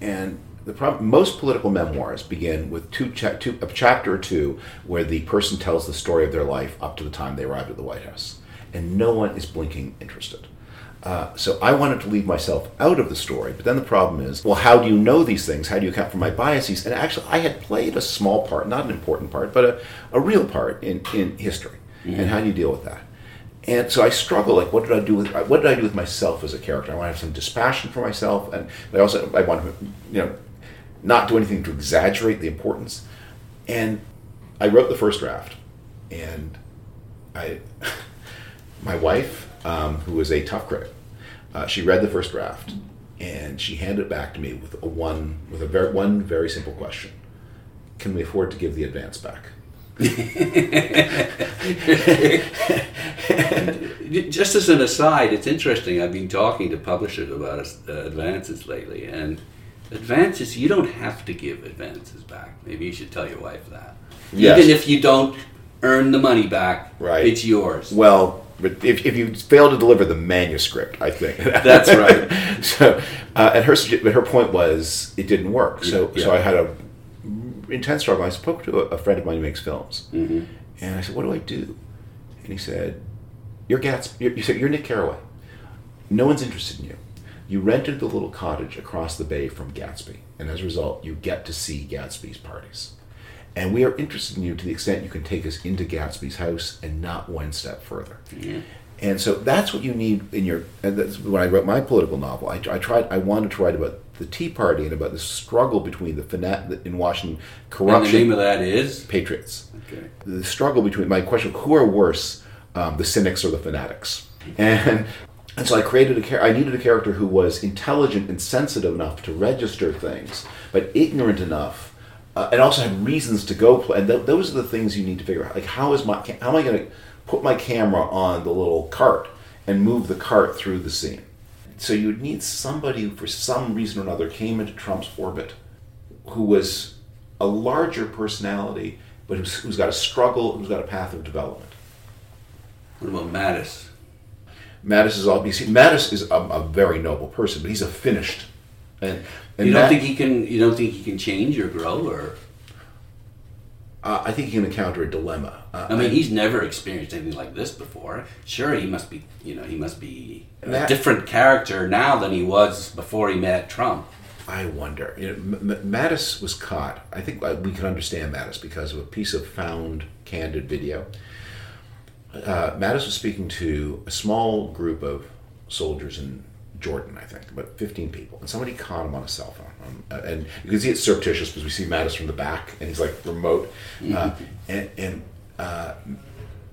And the problem, most political memoirs begin with two, cha- two a chapter or two where the person tells the story of their life up to the time they arrived at the White House, and no one is blinking interested. Uh, so I wanted to leave myself out of the story, but then the problem is, well, how do you know these things? How do you account for my biases? And actually, I had played a small part, not an important part, but a, a real part in, in history. And how do you deal with that? And so I struggle. Like, what did I do with what did I do with myself as a character? I want to have some dispassion for myself, and but I also I want to, you know, not do anything to exaggerate the importance. And I wrote the first draft, and I, my wife, um, a tough critic, uh, she read the first draft, and she handed it back to me with a one with a very one very simple question: Can we afford to give the advance back? Just as an aside, it's interesting. I've been talking to publishers about uh, advances lately, and advances you don't have to give advances back. Maybe you should tell your wife that. Yes. Even if you don't earn the money back, Right. it's yours. Well, but if, if you fail to deliver the manuscript, I think That's right. so, uh, and her but her point was it didn't work. So Yeah. so I had a intense struggle. I spoke to a, a friend of mine who makes films, Mm-hmm. and I said, "What do I do?" And he said, "You're Gats. You're, you said you're Nick Carraway. No one's interested in you. You rented the little cottage across the bay from Gatsby, and as a result, you get to see Gatsby's parties." And we are interested in you to the extent you can take us into Gatsby's house and not one step further. And so that's what you need in your. And that's when I wrote my political novel. I, I tried. I wanted to write about the Tea Party and about the struggle between the fanat in Washington corruption. And the name of that is. patriots. Okay. The struggle between my question: Who are worse, um, the cynics or the fanatics? And and so I created a char- I needed a character who was intelligent and sensitive enough to register things, but ignorant enough, uh, and also had reasons to go. Play. And th- those are the things you need to figure out. Like how is my how am I going to put my camera on the little cart and move the cart through the scene. So you would need somebody who, for some reason or another, came into Trump's orbit who was a larger personality, but who's, who's got a struggle, who's got a path of development. What about Mattis? Mattis is all. You see, Mattis is a, a very noble person, but he's a finished. And, and You don't Matt- think he can? You don't think he can change or grow? Or uh, I think he can encounter a dilemma. Uh, I mean, he's never experienced anything like this before. Sure, he must be. You know, he must be a different character now than he was before he met Trump. I wonder. You know, M- M- Mattis was caught. I think uh, we can understand Mattis because of a piece of found candid video. Uh, Mattis was speaking to a small group of soldiers in Jordan, I think, about 15 people, and somebody caught him on a cell phone. Um, uh, and you can see it's surreptitious because we see Mattis from the back, and he's like remote. Uh, and and uh,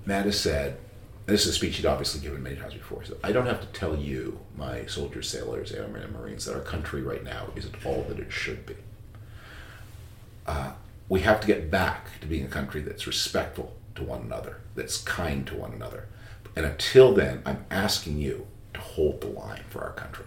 Mattis said, this is a speech he'd obviously given many times before. So I don't have to tell you, my soldiers, sailors, airmen, and Marines, that our country right now isn't all that it should be. Uh, we have to get back to being a country that's respectful to one another, that's kind to one another. And until then, I'm asking you to hold the line for our country.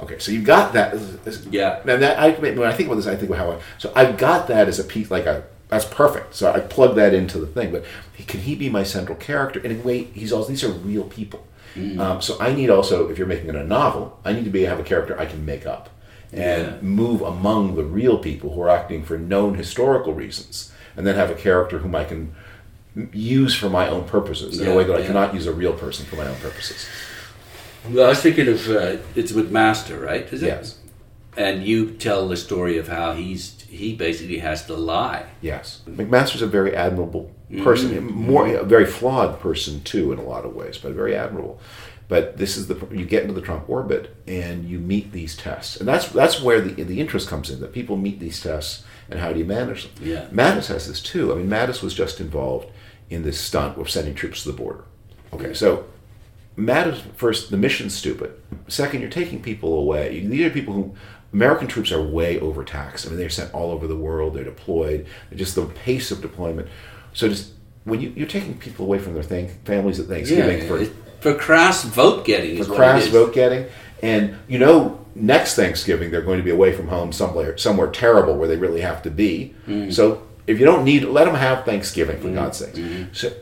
Okay, so you've got that. as- as- Yeah. And that I when I think about this, I think about how I, so I've got that as a piece, like a that's perfect. So I plug that into the thing. But can he be my central character? In a way, he's also these are real people. Um, so I need also, if you're making it a novel, I need to be have a character I can make up and Yeah. move among the real people who are acting for known historical reasons, and then have a character whom I can use for my own purposes in Yeah, a way that I cannot use a real person for my own purposes. Well, I was thinking of uh, it's McMaster, right? Is it? Yes. And you tell the story of how he's he basically has to lie. Yes, McMaster's a very admirable person, mm-hmm. more a very flawed person too in a lot of ways, but very admirable. But this is the you get into the Trump orbit and you meet these tests, and that's that's where the the interest comes in. That people meet these tests and how do you manage them? Yeah. Mattis has this too. I mean, Mattis was just involved in this stunt of sending troops to the border. Okay, so Mattis first, the mission's stupid. Second, you're taking people away. These are people who American troops are way overtaxed. I mean, they're sent all over the world. They're deployed. Just the pace of deployment. So just when you, you're taking people away from their thank, families at Thanksgiving for for crass vote getting. for crass vote getting, and you know next Thanksgiving they're going to be away from home somewhere somewhere terrible where they really have to be. Mm. So if you don't need, let them have Thanksgiving Mm. for God's sake. Mm-hmm. So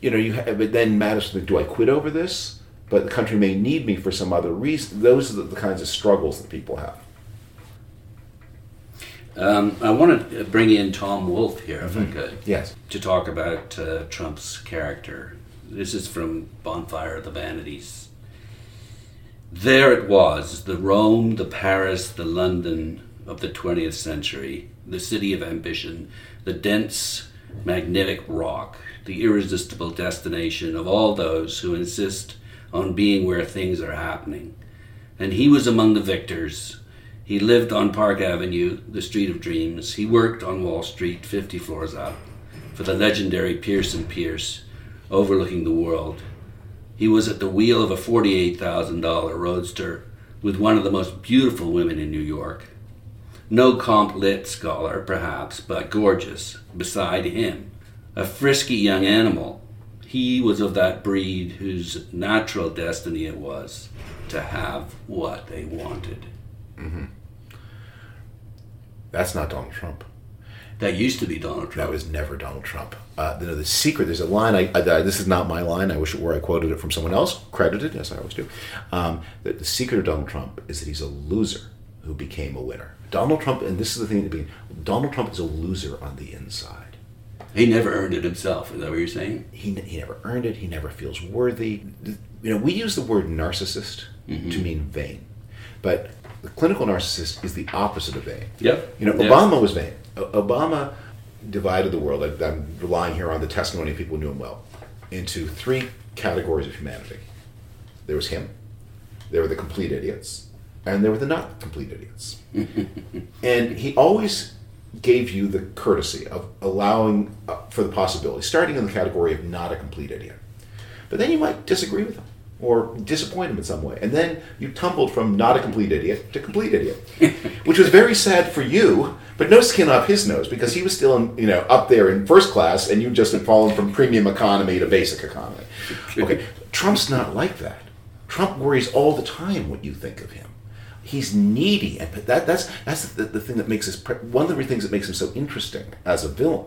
you know you have, but then Mattis like, do I quit over this? But the country may need me for some other reason. Those are the, the kinds of struggles that people have. Um, I want to bring in Tom Wolfe here, if I Mm-hmm. could, Yes. to talk about uh, Trump's character. This is from Bonfire of the Vanities. There it was, the Rome, the Paris, the London of the 20th century, the city of ambition, the dense, magnetic rock, the irresistible destination of all those who insist on being where things are happening. And he was among the victors. He lived on Park Avenue, the street of dreams. He worked on Wall Street, 50 floors up, for the legendary Pierce and Pierce, overlooking the world. He was at the wheel of a $48,000 roadster with one of the most beautiful women in New York. No comp lit scholar, perhaps, but gorgeous, beside him. A frisky young animal. He was of that breed whose natural destiny it was to have what they wanted. That's not Donald Trump. That used to be Donald Trump. That was never Donald Trump. Uh, the, the secret, there's a line, I, I, this is not my line, I wish it were, I quoted it from someone else, credited, as I always do. Um, that the secret of Donald Trump is that he's a loser who became a winner. Donald Trump, and this is the thing that being, Donald Trump is a loser on the inside. He never earned it himself. Is that what you're saying? He, he never earned it, he never feels worthy. You know, we use the word narcissist to mean vain, but the clinical narcissist is the opposite of vain. Yep. You know, Yes. Obama was vain. Obama divided the world. I, I'm relying here on the testimony of people who knew him well into three categories of humanity. There was him. There were the complete idiots, and there were the not complete idiots. and he always gave you the courtesy of allowing uh, for the possibility, starting in the category of not a complete idiot. But then you might disagree with him. Or disappoint him in some way. And then you tumbled from not a complete idiot to complete idiot, which was very sad for you, but no skin off his nose because he was still in, you know up there in first class and you just had fallen from premium economy to basic economy. Okay, Trump's not like that. Trump worries all the time what you think of him. He's needy, and that, that's that's the, the thing that makes us one of the things that makes him so interesting as a villain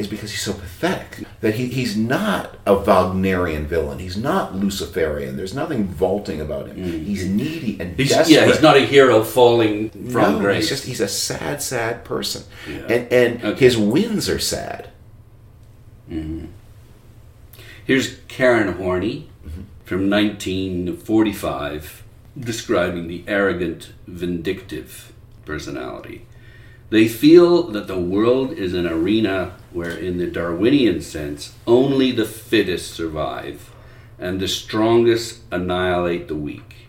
is because he's so pathetic. That he, he's not a Wagnerian villain. He's not Luciferian. There's nothing vaulting about him. Mm. He's needy and he's, desperate. Yeah, he's not a hero falling from no, grace. He's just he's a sad, sad person, yeah. and and okay. his wins are sad. Mm-hmm. Here's Karen Horney mm-hmm. from 1945 describing the arrogant, vindictive personality. They feel that the world is an arena where, in the Darwinian sense, only the fittest survive and the strongest annihilate the weak.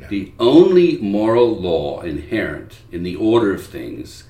Yeah. The only moral law inherent in the order of things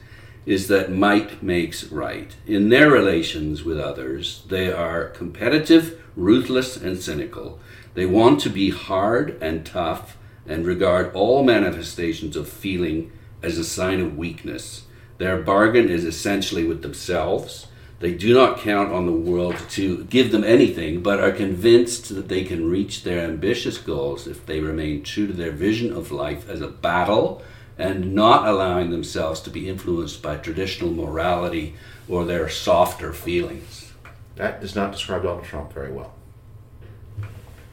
is that might makes right. In their relations with others, they are competitive, ruthless, and cynical. They want to be hard and tough and regard all manifestations of feeling as a sign of weakness their bargain is essentially with themselves. They do not count on the world to give them anything, but are convinced that they can reach their ambitious goals if they remain true to their vision of life as a battle and not allowing themselves to be influenced by traditional morality or their softer feelings. That does not describe Donald Trump very well.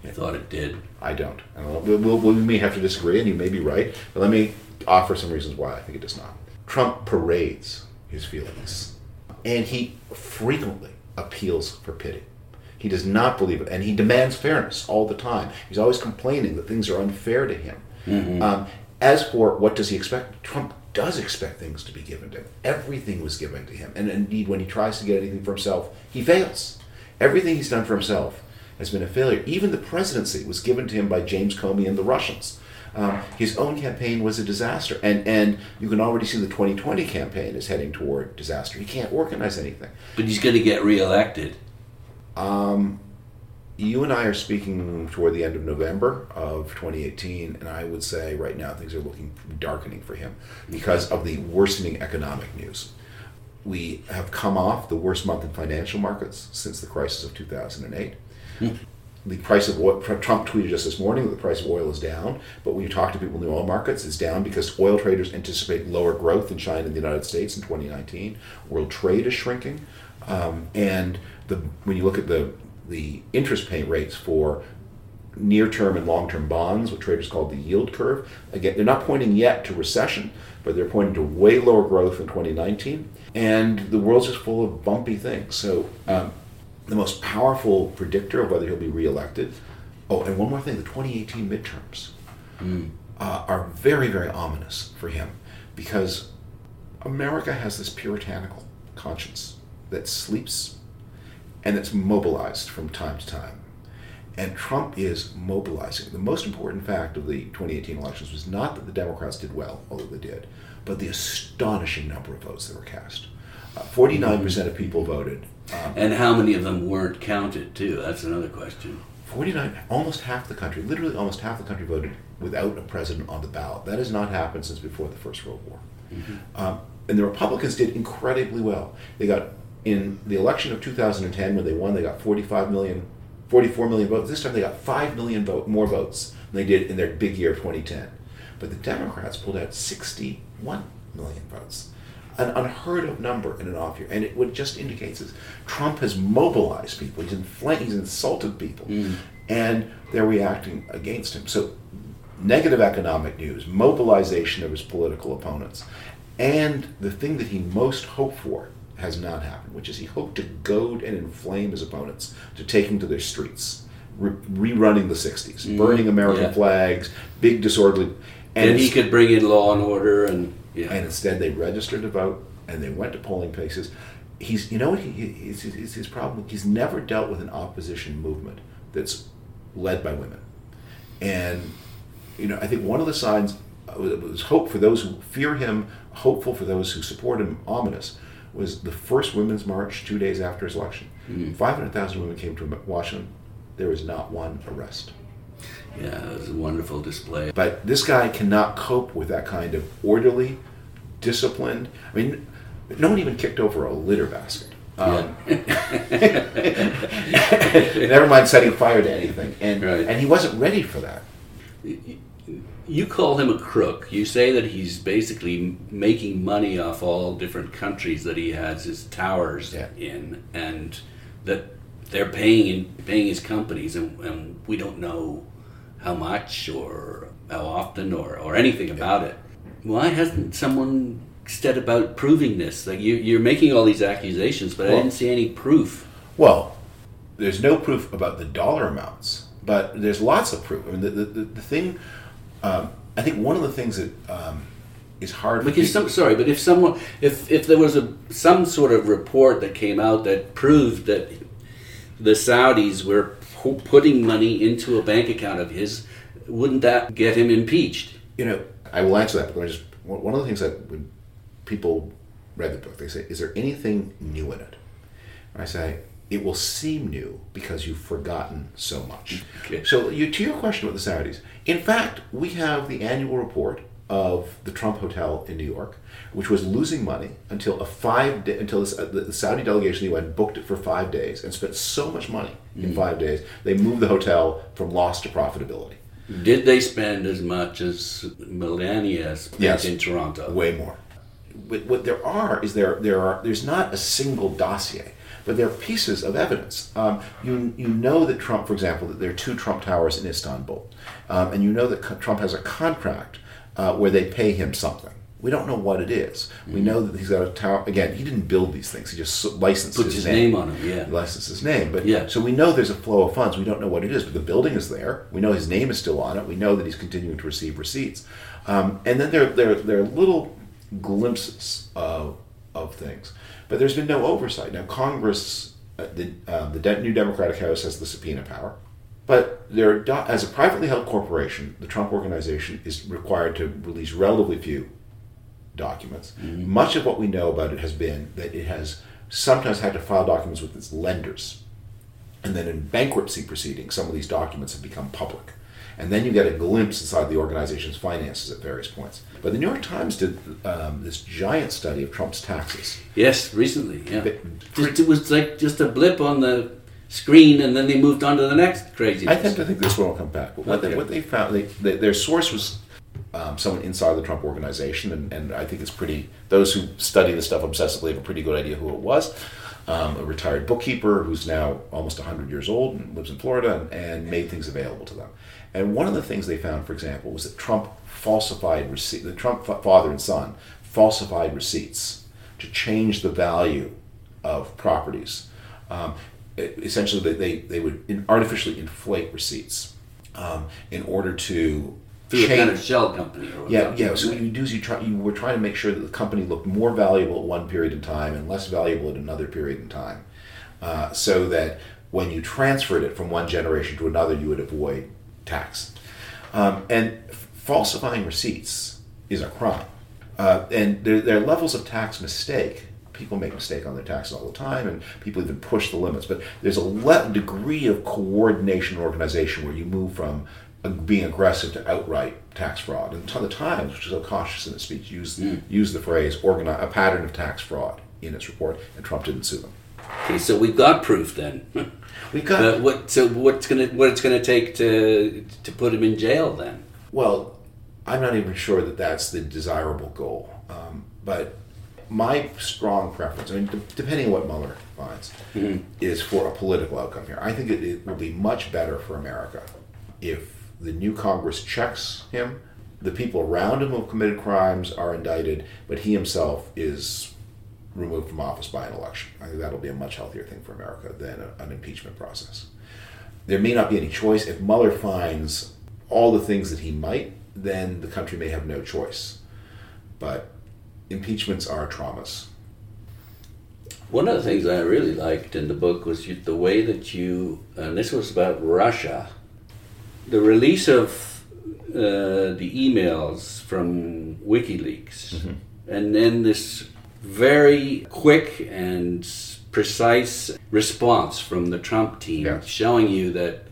I thought it did. I don't. We'll, we'll, we may have to disagree, and you may be right, but let me offer some reasons why I think it does not. Trump parades his feelings, and he frequently appeals for pity. He does not believe it, and he demands fairness all the time. He's always complaining that things are unfair to him. Mm-hmm. Um, as for what does he expect, Trump does expect things to be given to him. Everything was given to him, and indeed, when he tries to get anything for himself, he fails. Everything he's done for himself has been a failure. Even the presidency was given to him by James Comey and the Russians. Um, his own campaign was a disaster, and and you can already see the 2020 campaign is heading toward disaster. He can't organize anything. But he's going to get reelected. Um, you and I are speaking toward the end of November of 2018, and I would say right now things are looking darkening for him because of the worsening economic news. We have come off the worst month in financial markets since the crisis of 2008 the price of oil, Trump tweeted just this morning that the price of oil is down, but when you talk to people in the oil markets, it's down because oil traders anticipate lower growth in China and the United States in 2019. World trade is shrinking, um, and the when you look at the the interest pay rates for near-term and long-term bonds, what traders call the yield curve, again, they're not pointing yet to recession, but they're pointing to way lower growth in 2019, and the world's just full of bumpy things. So. Um, the most powerful predictor of whether he'll be reelected. Oh, and one more thing the 2018 midterms mm. uh, are very, very ominous for him because America has this puritanical conscience that sleeps and that's mobilized from time to time. And Trump is mobilizing. The most important fact of the 2018 elections was not that the Democrats did well, although they did, but the astonishing number of votes that were cast. 49% mm-hmm. of people voted um, and how many of them weren't counted, too? That's another question. 49, almost half the country, literally almost half the country voted without a president on the ballot. That has not happened since before the First World War. Mm-hmm. Um, and the Republicans did incredibly well. They got, in the election of 2010, when they won, they got 45 million, 44 million votes. This time they got 5 million vote, more votes than they did in their big year of 2010. But the Democrats pulled out 61 million votes an unheard of number in an off year. And it what it just indicates is Trump has mobilized people. He's inflamed, he's insulted people, mm. and they're reacting against him. So negative economic news, mobilization of his political opponents, and the thing that he most hoped for has not happened, which is he hoped to goad and inflame his opponents to take him to their streets. Re- rerunning the 60s, mm. burning American yeah. flags, big disorderly. And, and he could bring in law and order and yeah. And instead, they registered to vote and they went to polling places. He's, you know what, he, he's, his, his problem? He's never dealt with an opposition movement that's led by women. And, you know, I think one of the signs uh, was hope for those who fear him, hopeful for those who support him, ominous, was the first Women's March two days after his election. Mm-hmm. 500,000 women came to Washington. There was not one arrest. Yeah, it was a wonderful display. But this guy cannot cope with that kind of orderly, disciplined. I mean, no one even kicked over a litter basket. Um, never mind setting fire to anything, and Right. and he wasn't ready for that. You call him a crook. You say that he's basically making money off all different countries that he has his towers Yeah. in, and that they're paying paying his companies, and, and we don't know how much or how often or, or anything about it. Why hasn't someone said about proving this? Like you, you're making all these accusations, but I didn't see any proof. Well, there's no proof about the dollar amounts, but there's lots of proof. I mean, the the, the, thing. Um, I think one of the things that um, is hard. Because some sorry, but if someone if if there was a some sort of report that came out that proved that the Saudis were putting money into a bank account of his, wouldn't that get him impeached? you know, I will answer that. But just one one of the things that when people read the book, they say, "Is there anything new in it?" And I say, "It will seem new because you've forgotten so much." Okay. So, you, to your question about the Saudis, in fact, we have the annual report of the Trump Hotel in New York, which was losing money until a five day, until this, uh, the, the Saudi delegation went booked it for five days and spent so much money in five days they moved the hotel from loss to profitability. Did they spend as much as Melania spent Yes. in Toronto? way more. What, what there are is there there are there's not a single dossier, but there are pieces of evidence. Um, you you know that Trump, for example, that there are two Trump towers in Istanbul, um, and you know that Trump has a contract uh, where they pay him something. We don't know what it is. We know that he's got a tower. Again, he didn't build these things. He just licensed Puts his name on 'em, yeah. He licensed his name. But Yeah. so we know there's a flow of funds. We don't know what it is, but the building is there. We know his name is still on it. We know that he's continuing to receive receipts. Um, and then there, there, there are little glimpses of, of things. But there's been no oversight. Now, Congress, uh, the, uh, the de- new Democratic House has the subpoena power. But there, do- as a privately held corporation, the Trump Organization is required to release relatively few documents. Much of what we know about it has been that it has sometimes had to file documents with its lenders. And then in bankruptcy proceedings, some of these documents have become public. And then you get a glimpse inside the organization's finances at various points. But the New York Times did um, this giant study of Trump's taxes. Yes, recently. Yeah, it was like just a blip on the screen, and then they moved on to the next crazy. Thing. I tend to think this one will come back. But what, Okay. they, what they found, they, they, their source was um, someone inside the Trump organization, and, and I think it's pretty, those who study this stuff obsessively have a pretty good idea who it was. Um, a retired bookkeeper who's now almost 100 years old and lives in Florida and, and made things available to them. And one of the things they found, for example, was that Trump falsified receipt, the Trump fa- father and son falsified receipts to change the value of properties. Um, essentially, they, they, they would artificially inflate receipts um, in order to through a kind of change. shell company. Or Yeah, yeah. So what you do is you try. You were trying to make sure that the company looked more valuable at one period in time and less valuable at another period in time, uh, so that when you transferred it from one generation to another, you would avoid tax. Um, and f- falsifying receipts is a crime. Uh, and there, there are levels of tax mistake. People make mistakes on their taxes all the time, and people even push the limits. But there's a le- degree of coordination and organization where you move from being aggressive to outright tax fraud. And the Times, which is so cautious in its speech, used used the phrase "organize a pattern of tax fraud" in its report, and Trump didn't sue them. Okay, so we've got proof then. We got Uh, what? So what's gonna what it's gonna take to to put him in jail then? Well, I'm not even sure that that's the desirable goal. Um, but my strong preference, I mean, de- depending on what Mueller finds, mm-hmm. is for a political outcome here. I think it, it will be much better for America if the new Congress checks him, the people around him who have committed crimes are indicted, but he himself is removed from office by an election. I think that'll be a much healthier thing for America than a, an impeachment process. There may not be any choice. If Mueller finds all the things that he might, then the country may have no choice. But impeachments are traumas. One of the things I really liked in the book was you, the way that you, and this was about Russia, the release of uh, the emails from WikiLeaks, and then this very quick and precise response from the Trump team Yeah. showing you that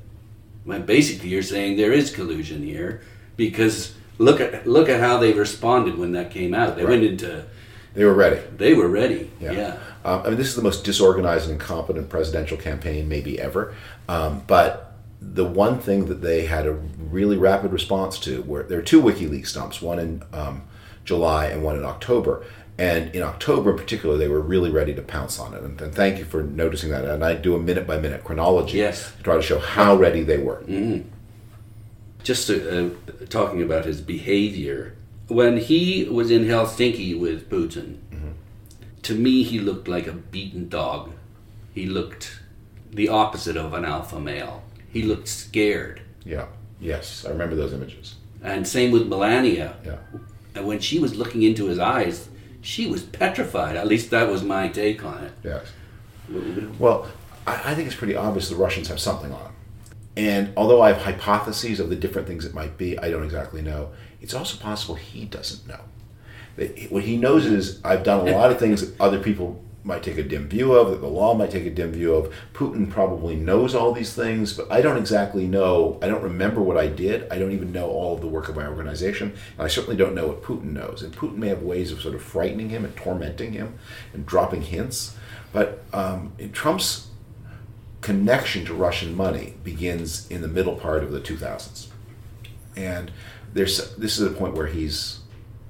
Well, basically, you're saying there is collusion here because look at look at how they responded when that came out. They Right. went into They were ready. they were ready. Yeah. Yeah. Um, I mean, this is the most disorganized and incompetent presidential campaign maybe ever. Um, but the one thing that they had a really rapid response to were there are two WikiLeaks dumps, one in um, July and one in October. And in October, in particular, they were really ready to pounce on it. And, and thank you for noticing that. And I do a minute by minute chronology Yes. to try to show how ready they were. Just uh, talking about his behavior when he was in Helsinki with Putin. To me, he looked like a beaten dog. He looked the opposite of an alpha male. He looked scared. Yeah. Yes, I remember those images. And same with Melania. Yeah. And when she was looking into his eyes, she was petrified. At least that was my take on it. Yes. Well, I, I think it's pretty obvious the Russians have something on them. And although I have hypotheses of the different things it might be, I don't exactly know. It's also possible he doesn't know. What he knows is I've done a lot of things that other people might take a dim view of, that the law might take a dim view of. Putin probably knows all these things, but I don't exactly know. I don't remember what I did. I don't even know all of the work of my organization. And I certainly don't know what Putin knows. And Putin may have ways of sort of frightening him and tormenting him and dropping hints. But um, in Trump's connection to Russian money begins in the middle part of the 2000s. And there's this is a point where he's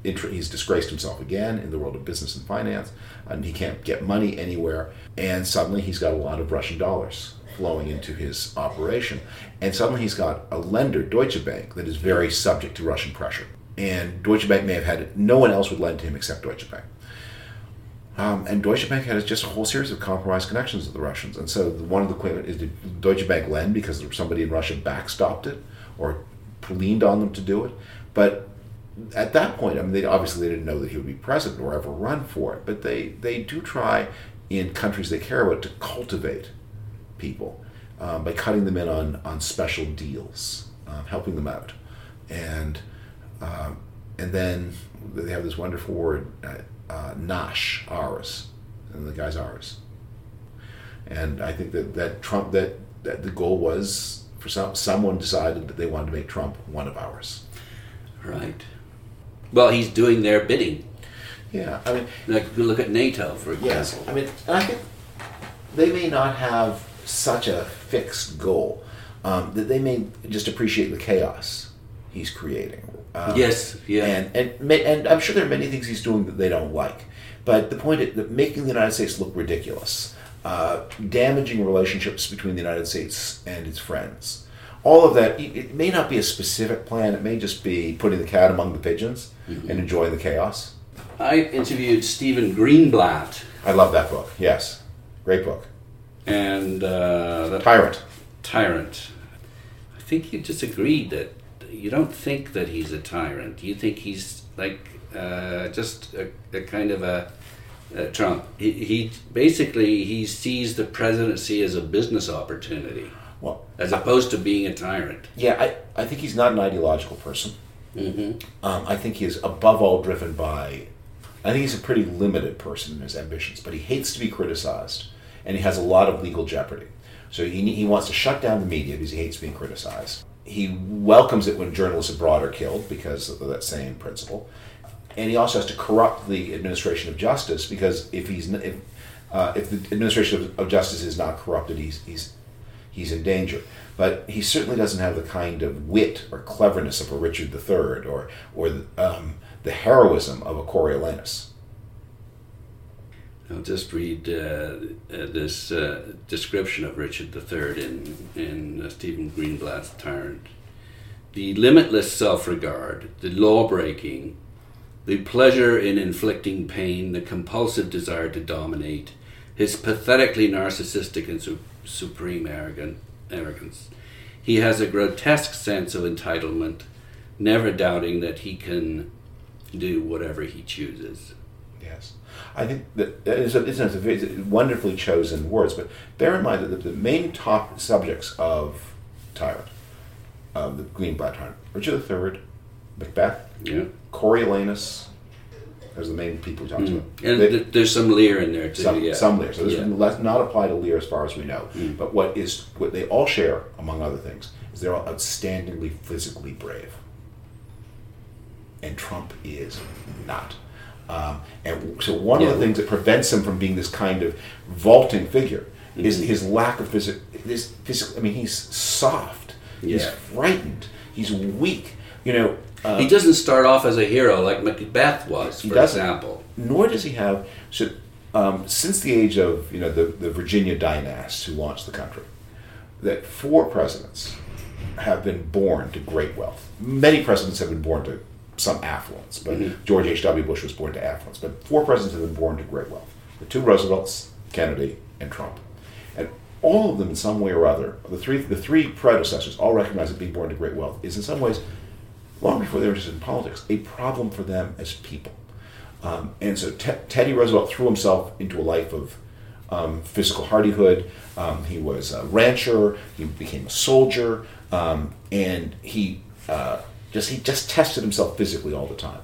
he's disgraced himself again in the world of business and finance, and he can't get money anywhere. And suddenly he's got a lot of Russian dollars flowing into his operation, and suddenly he's got a lender, Deutsche Bank, that is very subject to Russian pressure. And Deutsche Bank may have had no one else would lend to him except Deutsche Bank. Um, and Deutsche Bank had just a whole series of compromised connections with the Russians. And so the- one of the questions is did Deutsche Bank lend because somebody in Russia backstopped it or leaned on them to do it? But at that point, I mean, they obviously they didn't know that he would be president or ever run for it. But they, they do try in countries they care about to cultivate people um, by cutting them in on, on special deals, um, helping them out. And um, and then they have this wonderful word, uh, uh, Nash, ours, and the guy's ours. And I think that, that Trump, that, that the goal was for some, someone decided that they wanted to make Trump one of ours. Right. Well, he's doing their bidding. Yeah, I mean, Like, you look at NATO, for example. Yes, I mean, and I think they may not have such a fixed goal. Um, that they may just appreciate the chaos he's creating. Um, Yes, yeah. and and and I'm sure there are many things he's doing that they don't like. But the point is that making the United States look ridiculous, uh, damaging relationships between the United States and its friends, all of that. It, it may not be a specific plan. It may just be putting the cat among the pigeons and enjoying the chaos. I interviewed Stephen Greenblatt, I love that book. Yes, great book. and uh, the Tyrant. tyrant. I think you disagreed that you don't think that he's a tyrant. You think he's like uh, just a, a kind of a, a Trump. He, he basically he sees the presidency as a business opportunity Well, as opposed to being a tyrant. yeah, I, I think he's not an ideological person. hmm Um, I think he is above all driven by. I think he's a pretty limited person in his ambitions, but he hates to be criticized, and he has a lot of legal jeopardy. So he, he wants to shut down the media because he hates being criticized. He welcomes it when journalists abroad are killed because of that same principle, and he also has to corrupt the administration of justice because if he's if uh, if the administration of, of justice is not corrupted, he's he's he's in danger. But he certainly doesn't have the kind of wit or cleverness of a Richard III or or the, um, the heroism of a Coriolanus. I'll just read uh, uh, this uh, description of Richard III in, in uh, Stephen Greenblatt's Tyrant. The limitless self regard, the law breaking, the pleasure in inflicting pain, the compulsive desire to dominate, his pathetically narcissistic and su- supreme arrogant, arrogance. He has a grotesque sense of entitlement, never doubting that he can do whatever he chooses. I think that is a, it's a very wonderfully chosen words. But bear in mind that the, the main top subjects of Tyrant, of the Greenblatt Tyrant, Richard III, Macbeth, Yeah. Coriolanus, Those are the main people he talks mm. about. And They- th- there's some Lear in there too. some, yeah. some Lear. So this Yeah. not apply to Lear as far as we know. Mm. But what is what they all share, among other things, is they're all outstandingly physically brave. And Trump is not. Um, and so one of the things that prevents him from being this kind of vaulting figure is Mm-hmm. his lack of physical. This physical. I mean, he's soft. He's frightened. He's weak. You know. Uh, He doesn't start off as a hero like Macbeth was, for example. nor does he have so um, since the age of you know the, the Virginia dynasts who launched the country that four presidents have been born to great wealth. Many presidents have been born to some affluence, but George H.W. Bush was born to affluence. But four presidents have been born to great wealth. The two Roosevelts, Kennedy, and Trump. And all of them in some way or other, the three the three predecessors all recognize that being born to great wealth is in some ways, long before they were interested in politics, a problem for them as people. Um, and so Te- Teddy Roosevelt threw himself into a life of um, physical hardihood. Um, he was a rancher. He became a soldier, um, and he uh, just he just tested himself physically all the time.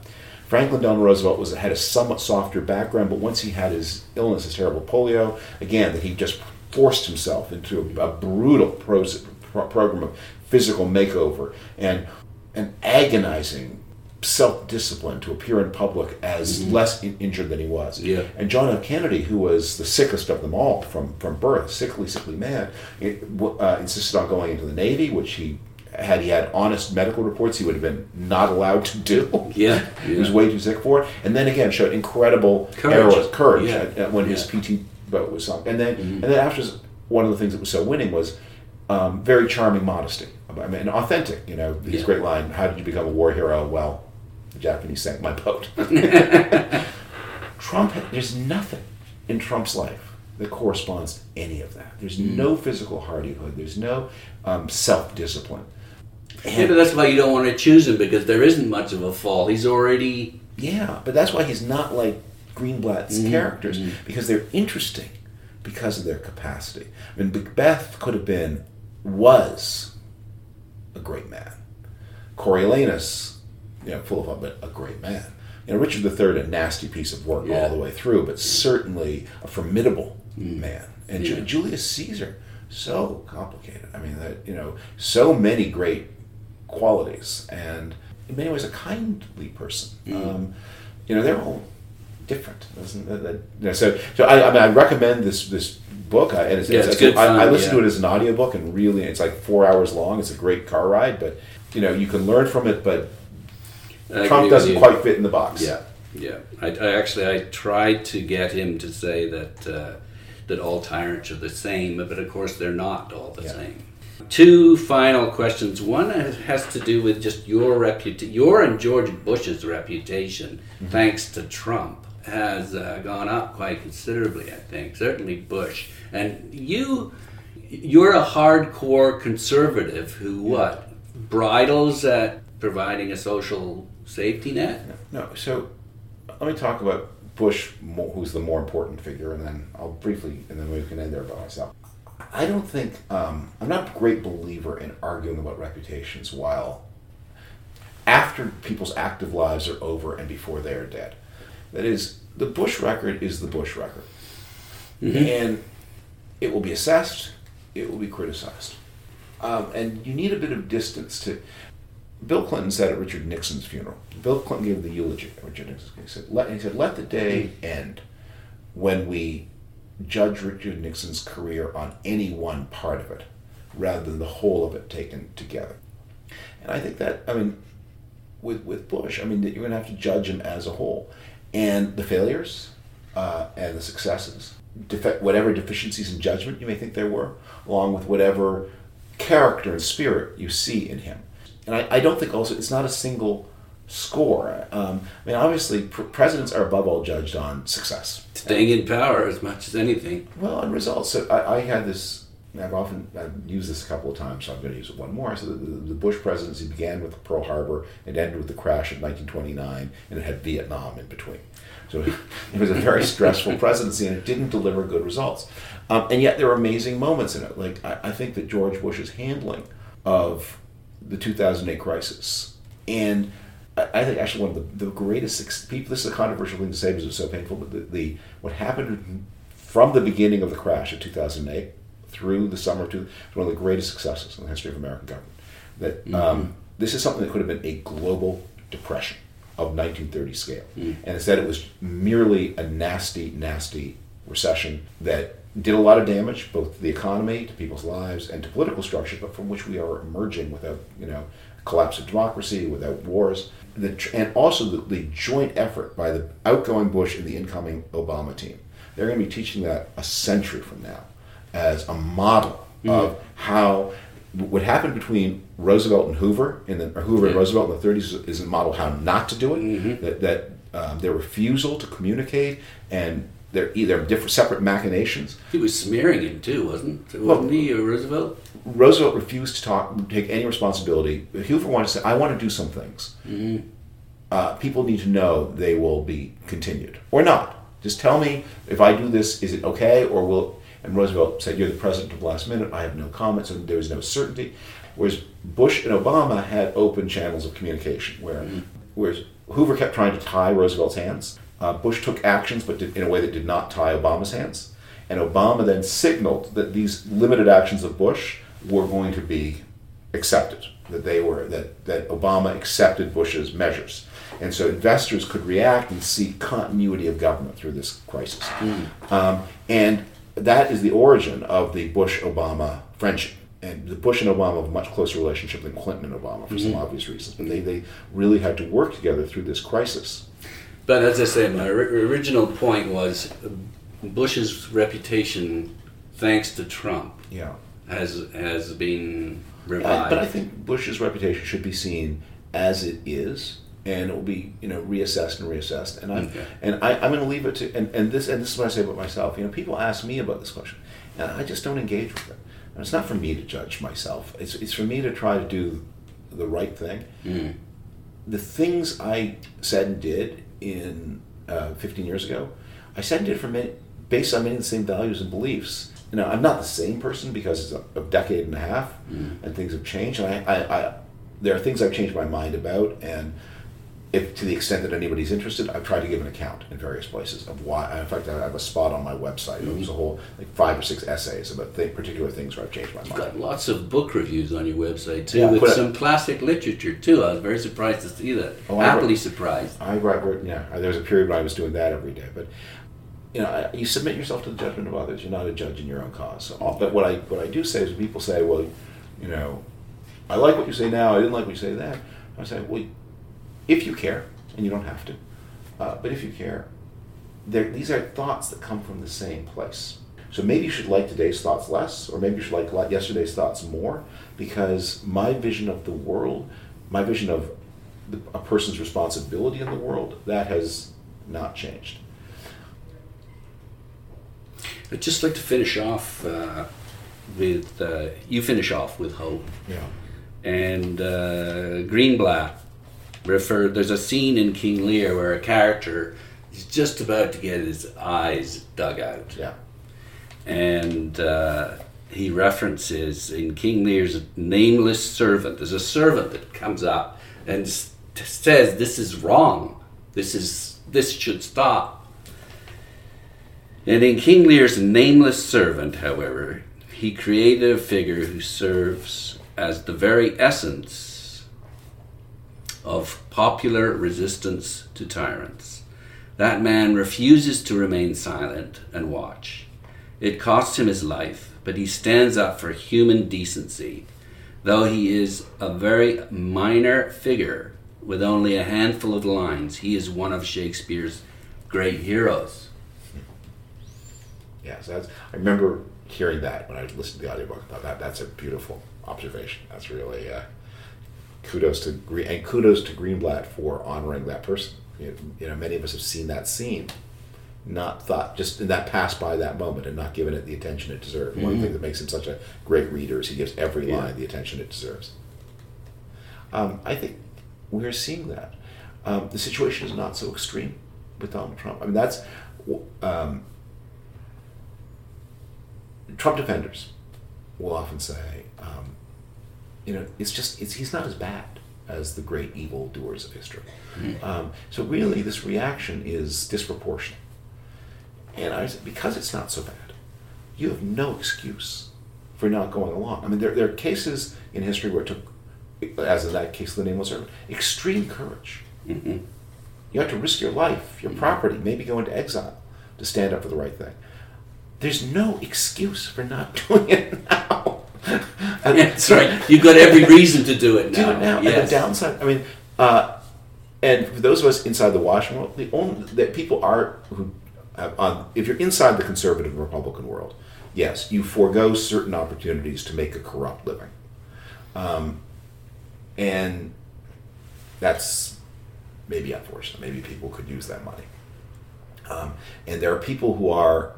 Franklin Delano Roosevelt was had a somewhat softer background, but once he had his illness, his terrible polio, again that he just forced himself into a, a brutal pros, pro- program of physical makeover and an agonizing self-discipline to appear in public as less in- injured than he was. Yeah. And John F. Kennedy, who was the sickest of them all from, from birth, sickly, sickly man, it, uh, insisted on going into the Navy, which he had he had honest medical reports, he would have been not allowed to do. Yeah, he was way too sick for it. And then again, showed incredible Courage. courage Yeah. at- at when his PT boat was sunk. And then, and then after, one of the things that was so winning was um, very charming modesty. I mean, and authentic. You know, his Yeah. great line: "How did you become a war hero?" Well, the Japanese sank my boat. Trump, there's nothing in Trump's life that corresponds to any of that. There's no physical hardihood. There's no um, self-discipline. Yeah, but that's why you don't want to choose him because there isn't much of a fall. He's already Yeah, but that's why he's not like Greenblatt's Mm-hmm. characters because they're interesting because of their capacity. I mean, Macbeth could have been, was a great man. Coriolanus, you know, full of but a great man. You know, Richard III, a nasty piece of work Yeah. all the way through, but certainly a formidable man. And Mm. Yeah. Julius Caesar, so complicated. I mean, that you know, so many great qualities, and in many ways, a kindly person. Um, you know, they're all different. That, that, you know, so so I, I mean, I recommend this this book. I, and it's, Yeah, it's, it's good I, I fun, listened yeah. to it as an audiobook, and really, it's like four hours long. It's a great car ride, but you know, you can learn from it, but I Trump doesn't quite fit in the box. Yeah, yeah. I, I actually I tried to get him to say that uh, that all tyrants are the same, but of course they're not all the Yeah. same. Two final questions. One has- to do with just your reputation, your and George Bush's reputation, Mm-hmm. thanks to Trump, has uh, gone up quite considerably. I think certainly Bush and you. You're a hardcore conservative who what bridles at providing a social safety net. No, so let me talk about Bush, who's the more important figure, and then I'll briefly, and then we can end there by myself. I don't think um, I'm not a great believer in arguing about reputations while after people's active lives are over and before they are dead. That is, the Bush record is the Bush record, and it will be assessed, it will be criticized, um, and you need a bit of distance to. Bill Clinton said at Richard Nixon's funeral. Bill Clinton gave the eulogy Richard Nixon. He said, let, he said, let the day end when we judge Richard Nixon's career on any one part of it, rather than the whole of it taken together. And I think that, I mean, with, with Bush, I mean, that you're going to have to judge him as a whole. And the failures uh, and the successes, whatever deficiencies in judgment you may think there were, along with whatever character and spirit you see in him. And I, I don't think also it's not a single score. Um, I mean, obviously, pr- presidents are above all judged on success. Staying in power as much as anything. Well, on results. So I, I had this. I've often I've used this a couple of times, so I'm going to use it one more. So the, the, Bush presidency began with Pearl Harbor, it ended with the crash of 1929, and it had Vietnam in between. So it was a very stressful presidency, and it didn't deliver good results. Um, and yet there were amazing moments in it. Like I, I think that George Bush's handling of the 2008 crisis and I, think actually one of the, the greatest people. This is a controversial thing to say because it's so painful. But the, the what happened from the beginning of the crash of 2008 through the summer to one of the greatest successes in the history of American government. That um, this is something that could have been a global depression of 1930 scale, and instead it was merely a nasty, nasty recession that did a lot of damage both to the economy, to people's lives, and to political structures, but from which we are emerging without, you know, collapse of democracy, without wars, the, and also the, the joint effort by the outgoing Bush and the incoming Obama team. They're going to be teaching that a century from now as a model of how what happened between Roosevelt and Hoover, in the, or Hoover and Roosevelt in the 30s is a model how not to do it. That, that um, their refusal to communicate and their either different separate machinations. He was smearing him too, wasn't? Well- Wasn't he, or Roosevelt? Roosevelt refused to talk, take any responsibility. Hoover wanted to say, "I want to do some things. Mm-hmm. Uh, people need to know they will be continued or not. Just tell me if I do this, is it okay, or will?" And Roosevelt said, "You're the president of the last minute. I have no comments, and there was no certainty." Whereas Bush and Obama had open channels of communication, where mm-hmm. whereas Hoover kept trying to tie Roosevelt's hands. Uh, Bush took actions, but did, in a way that did not tie Obama's hands. And Obama then signaled that these limited actions of Bush were going to be accepted, that they were that that Obama accepted Bush's measures, and so investors could react and see continuity of government through this crisis, um, and that is the origin of the Bush-Obama friendship. And the Bush and Obama have a much closer relationship than Clinton and Obama for some obvious reasons, but they, they really had to work together through this crisis. But as I say, my original point was Bush's reputation, thanks to Trump, Yeah. has has been revived. but I think Bush's reputation should be seen as it is, and it will be you know reassessed and reassessed. And I Okay. and I, I'm going to leave it to and, and this and this is what I say about myself. You know, people ask me about this question, and I just don't engage with it. And it's not for me to judge myself. It's it's for me to try to do the right thing. Mm. The things I said and did in uh, 15 years ago, I said it many, based on many of the same values and beliefs. You know, I'm not the same person because it's a, a decade and a half, and things have changed. And I, I, I, there are things I've changed my mind about, and if to the extent that anybody's interested, I've tried to give an account in various places of why. In fact, I have a spot on my website. It was a whole like five or six essays about th- particular things where I've changed my You've mind. got lots of book reviews on your website too, Yeah, with some classic literature too. I was very surprised to see that. Oh, Happily surprised. I write, wrote- yeah. There was a period when I was doing that every day, but you know, I, you submit yourself to the judgment of others. You're not a judge in your own cause. So, uh, but what I what I do say is, when people say, "Well, you know, I like what you say now. I didn't like what you say then." I say, "Well, if you care, and you don't have to, uh, but if you care, there, these are thoughts that come from the same place." So maybe you should like today's thoughts less, or maybe you should like like yesterday's thoughts more, because my vision of the world, my vision of the, a person's responsibility in the world, that has not changed. I'd just like to finish off uh, with uh, you finish off with hope. Yeah. and uh, Greenblatt referred. There's a scene in King Lear where a character is just about to get his eyes dug out, Yeah. and uh, he references in King Lear's nameless servant. There's a servant that comes up and s- says, "This is wrong. This is this should stop." And in King Lear's nameless servant, however, he created a figure who serves as the very essence of popular resistance to tyrants. That man refuses to remain silent and watch. It costs him his life, but he stands up for human decency, though he is a very minor figure with only a handful of lines. He is one of Shakespeare's great heroes. Yeah. So that's, I remember hearing that when I listened to the audiobook. That that's a beautiful observation. That's really uh, kudos to Green and kudos to Greenblatt for honoring that person. You know, many of us have seen that scene, not thought just in that passed by that moment and not given it the attention it deserved. One of the things that makes him such a great reader is he gives every Yeah. line the attention it deserves. Um, I think we're seeing that. Um, the situation is not so extreme with Donald Trump. I mean, that's um, Trump defenders will often say, um, you know, it's just it's, he's not as bad as the great evil doers of history. Um, so really, this reaction is disproportionate. And I, said, because it's not so bad, you have no excuse for not going along. I mean, there, there are cases in history where it took, as in that case, the nameless servant, extreme courage. Mhm. You have to risk your life, your property, maybe go into exile to stand up for the right thing. There's no excuse for not doing it now. And- That's right. You've got every reason to do it now. do it now. And the downside, I mean, uh, and for those of us inside the Washington world, the only that people are who, have, on, if you're inside the conservative and Republican world, yes, you forego certain opportunities to make a corrupt living, um, and that's maybe unfortunate. Maybe people could use that money. Um, and there are people who are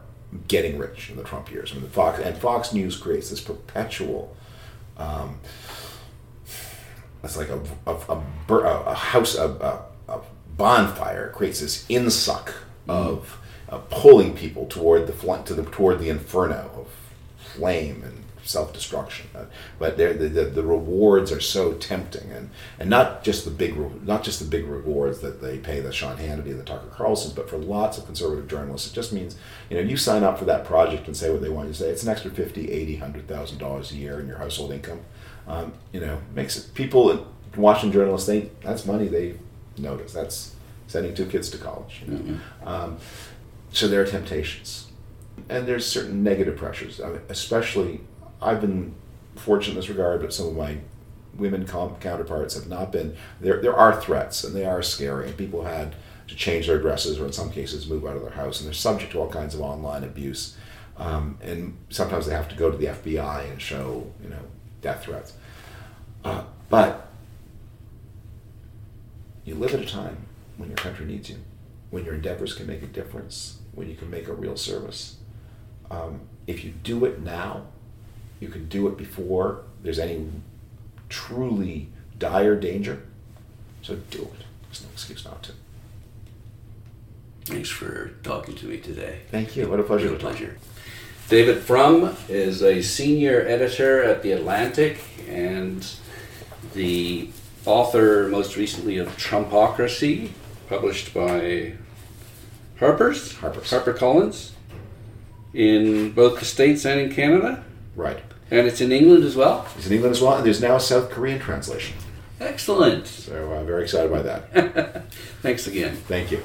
getting rich in the Trump years. I mean, Fox and Fox News creates this perpetual. Um, it's like a a, a, bur- a, a house a, a, a bonfire creates this insuck of uh, pulling people toward the fl- to the toward the inferno of flame and self destruction. Uh, but the, the the rewards are so tempting, and and not just the big not just the big rewards that they pay the Sean Hannity and the Tucker Carlsons, but for lots of conservative journalists, it just means you know you sign up for that project and say what they want you to say. It's an extra fifty, eighty, hundred thousand dollars a year in your household income. Um, you know, makes it people Washington journalists think that's money they notice. That's sending two kids to college. You know? um, so there are temptations, and there's certain negative pressures. Especially, I've been fortunate in this regard, but some of my women counterparts have not been. There, there are threats, and they are scary, and people had to change their addresses, or in some cases, move out of their house, and they're subject to all kinds of online abuse. Um, and sometimes they have to go to the FBI and show, you know, death threats. Uh, but you live at a time when your country needs you, when your endeavors can make a difference, when you can make a real service. Um, if you do it now, you can do it before there's any truly dire danger. So do it. There's no excuse not to. Thanks for talking to me today. Thank you. What a pleasure to talk. pleasure. David Frum is a senior editor at The Atlantic and the author, most recently, of Trumpocracy, published by Harper's, Harper's. HarperCollins, in both the States and in Canada. Right. And it's in England as well. It's in England as well, and there's now a South Korean translation. Excellent. So I'm very excited by that. Thanks again. Thank you.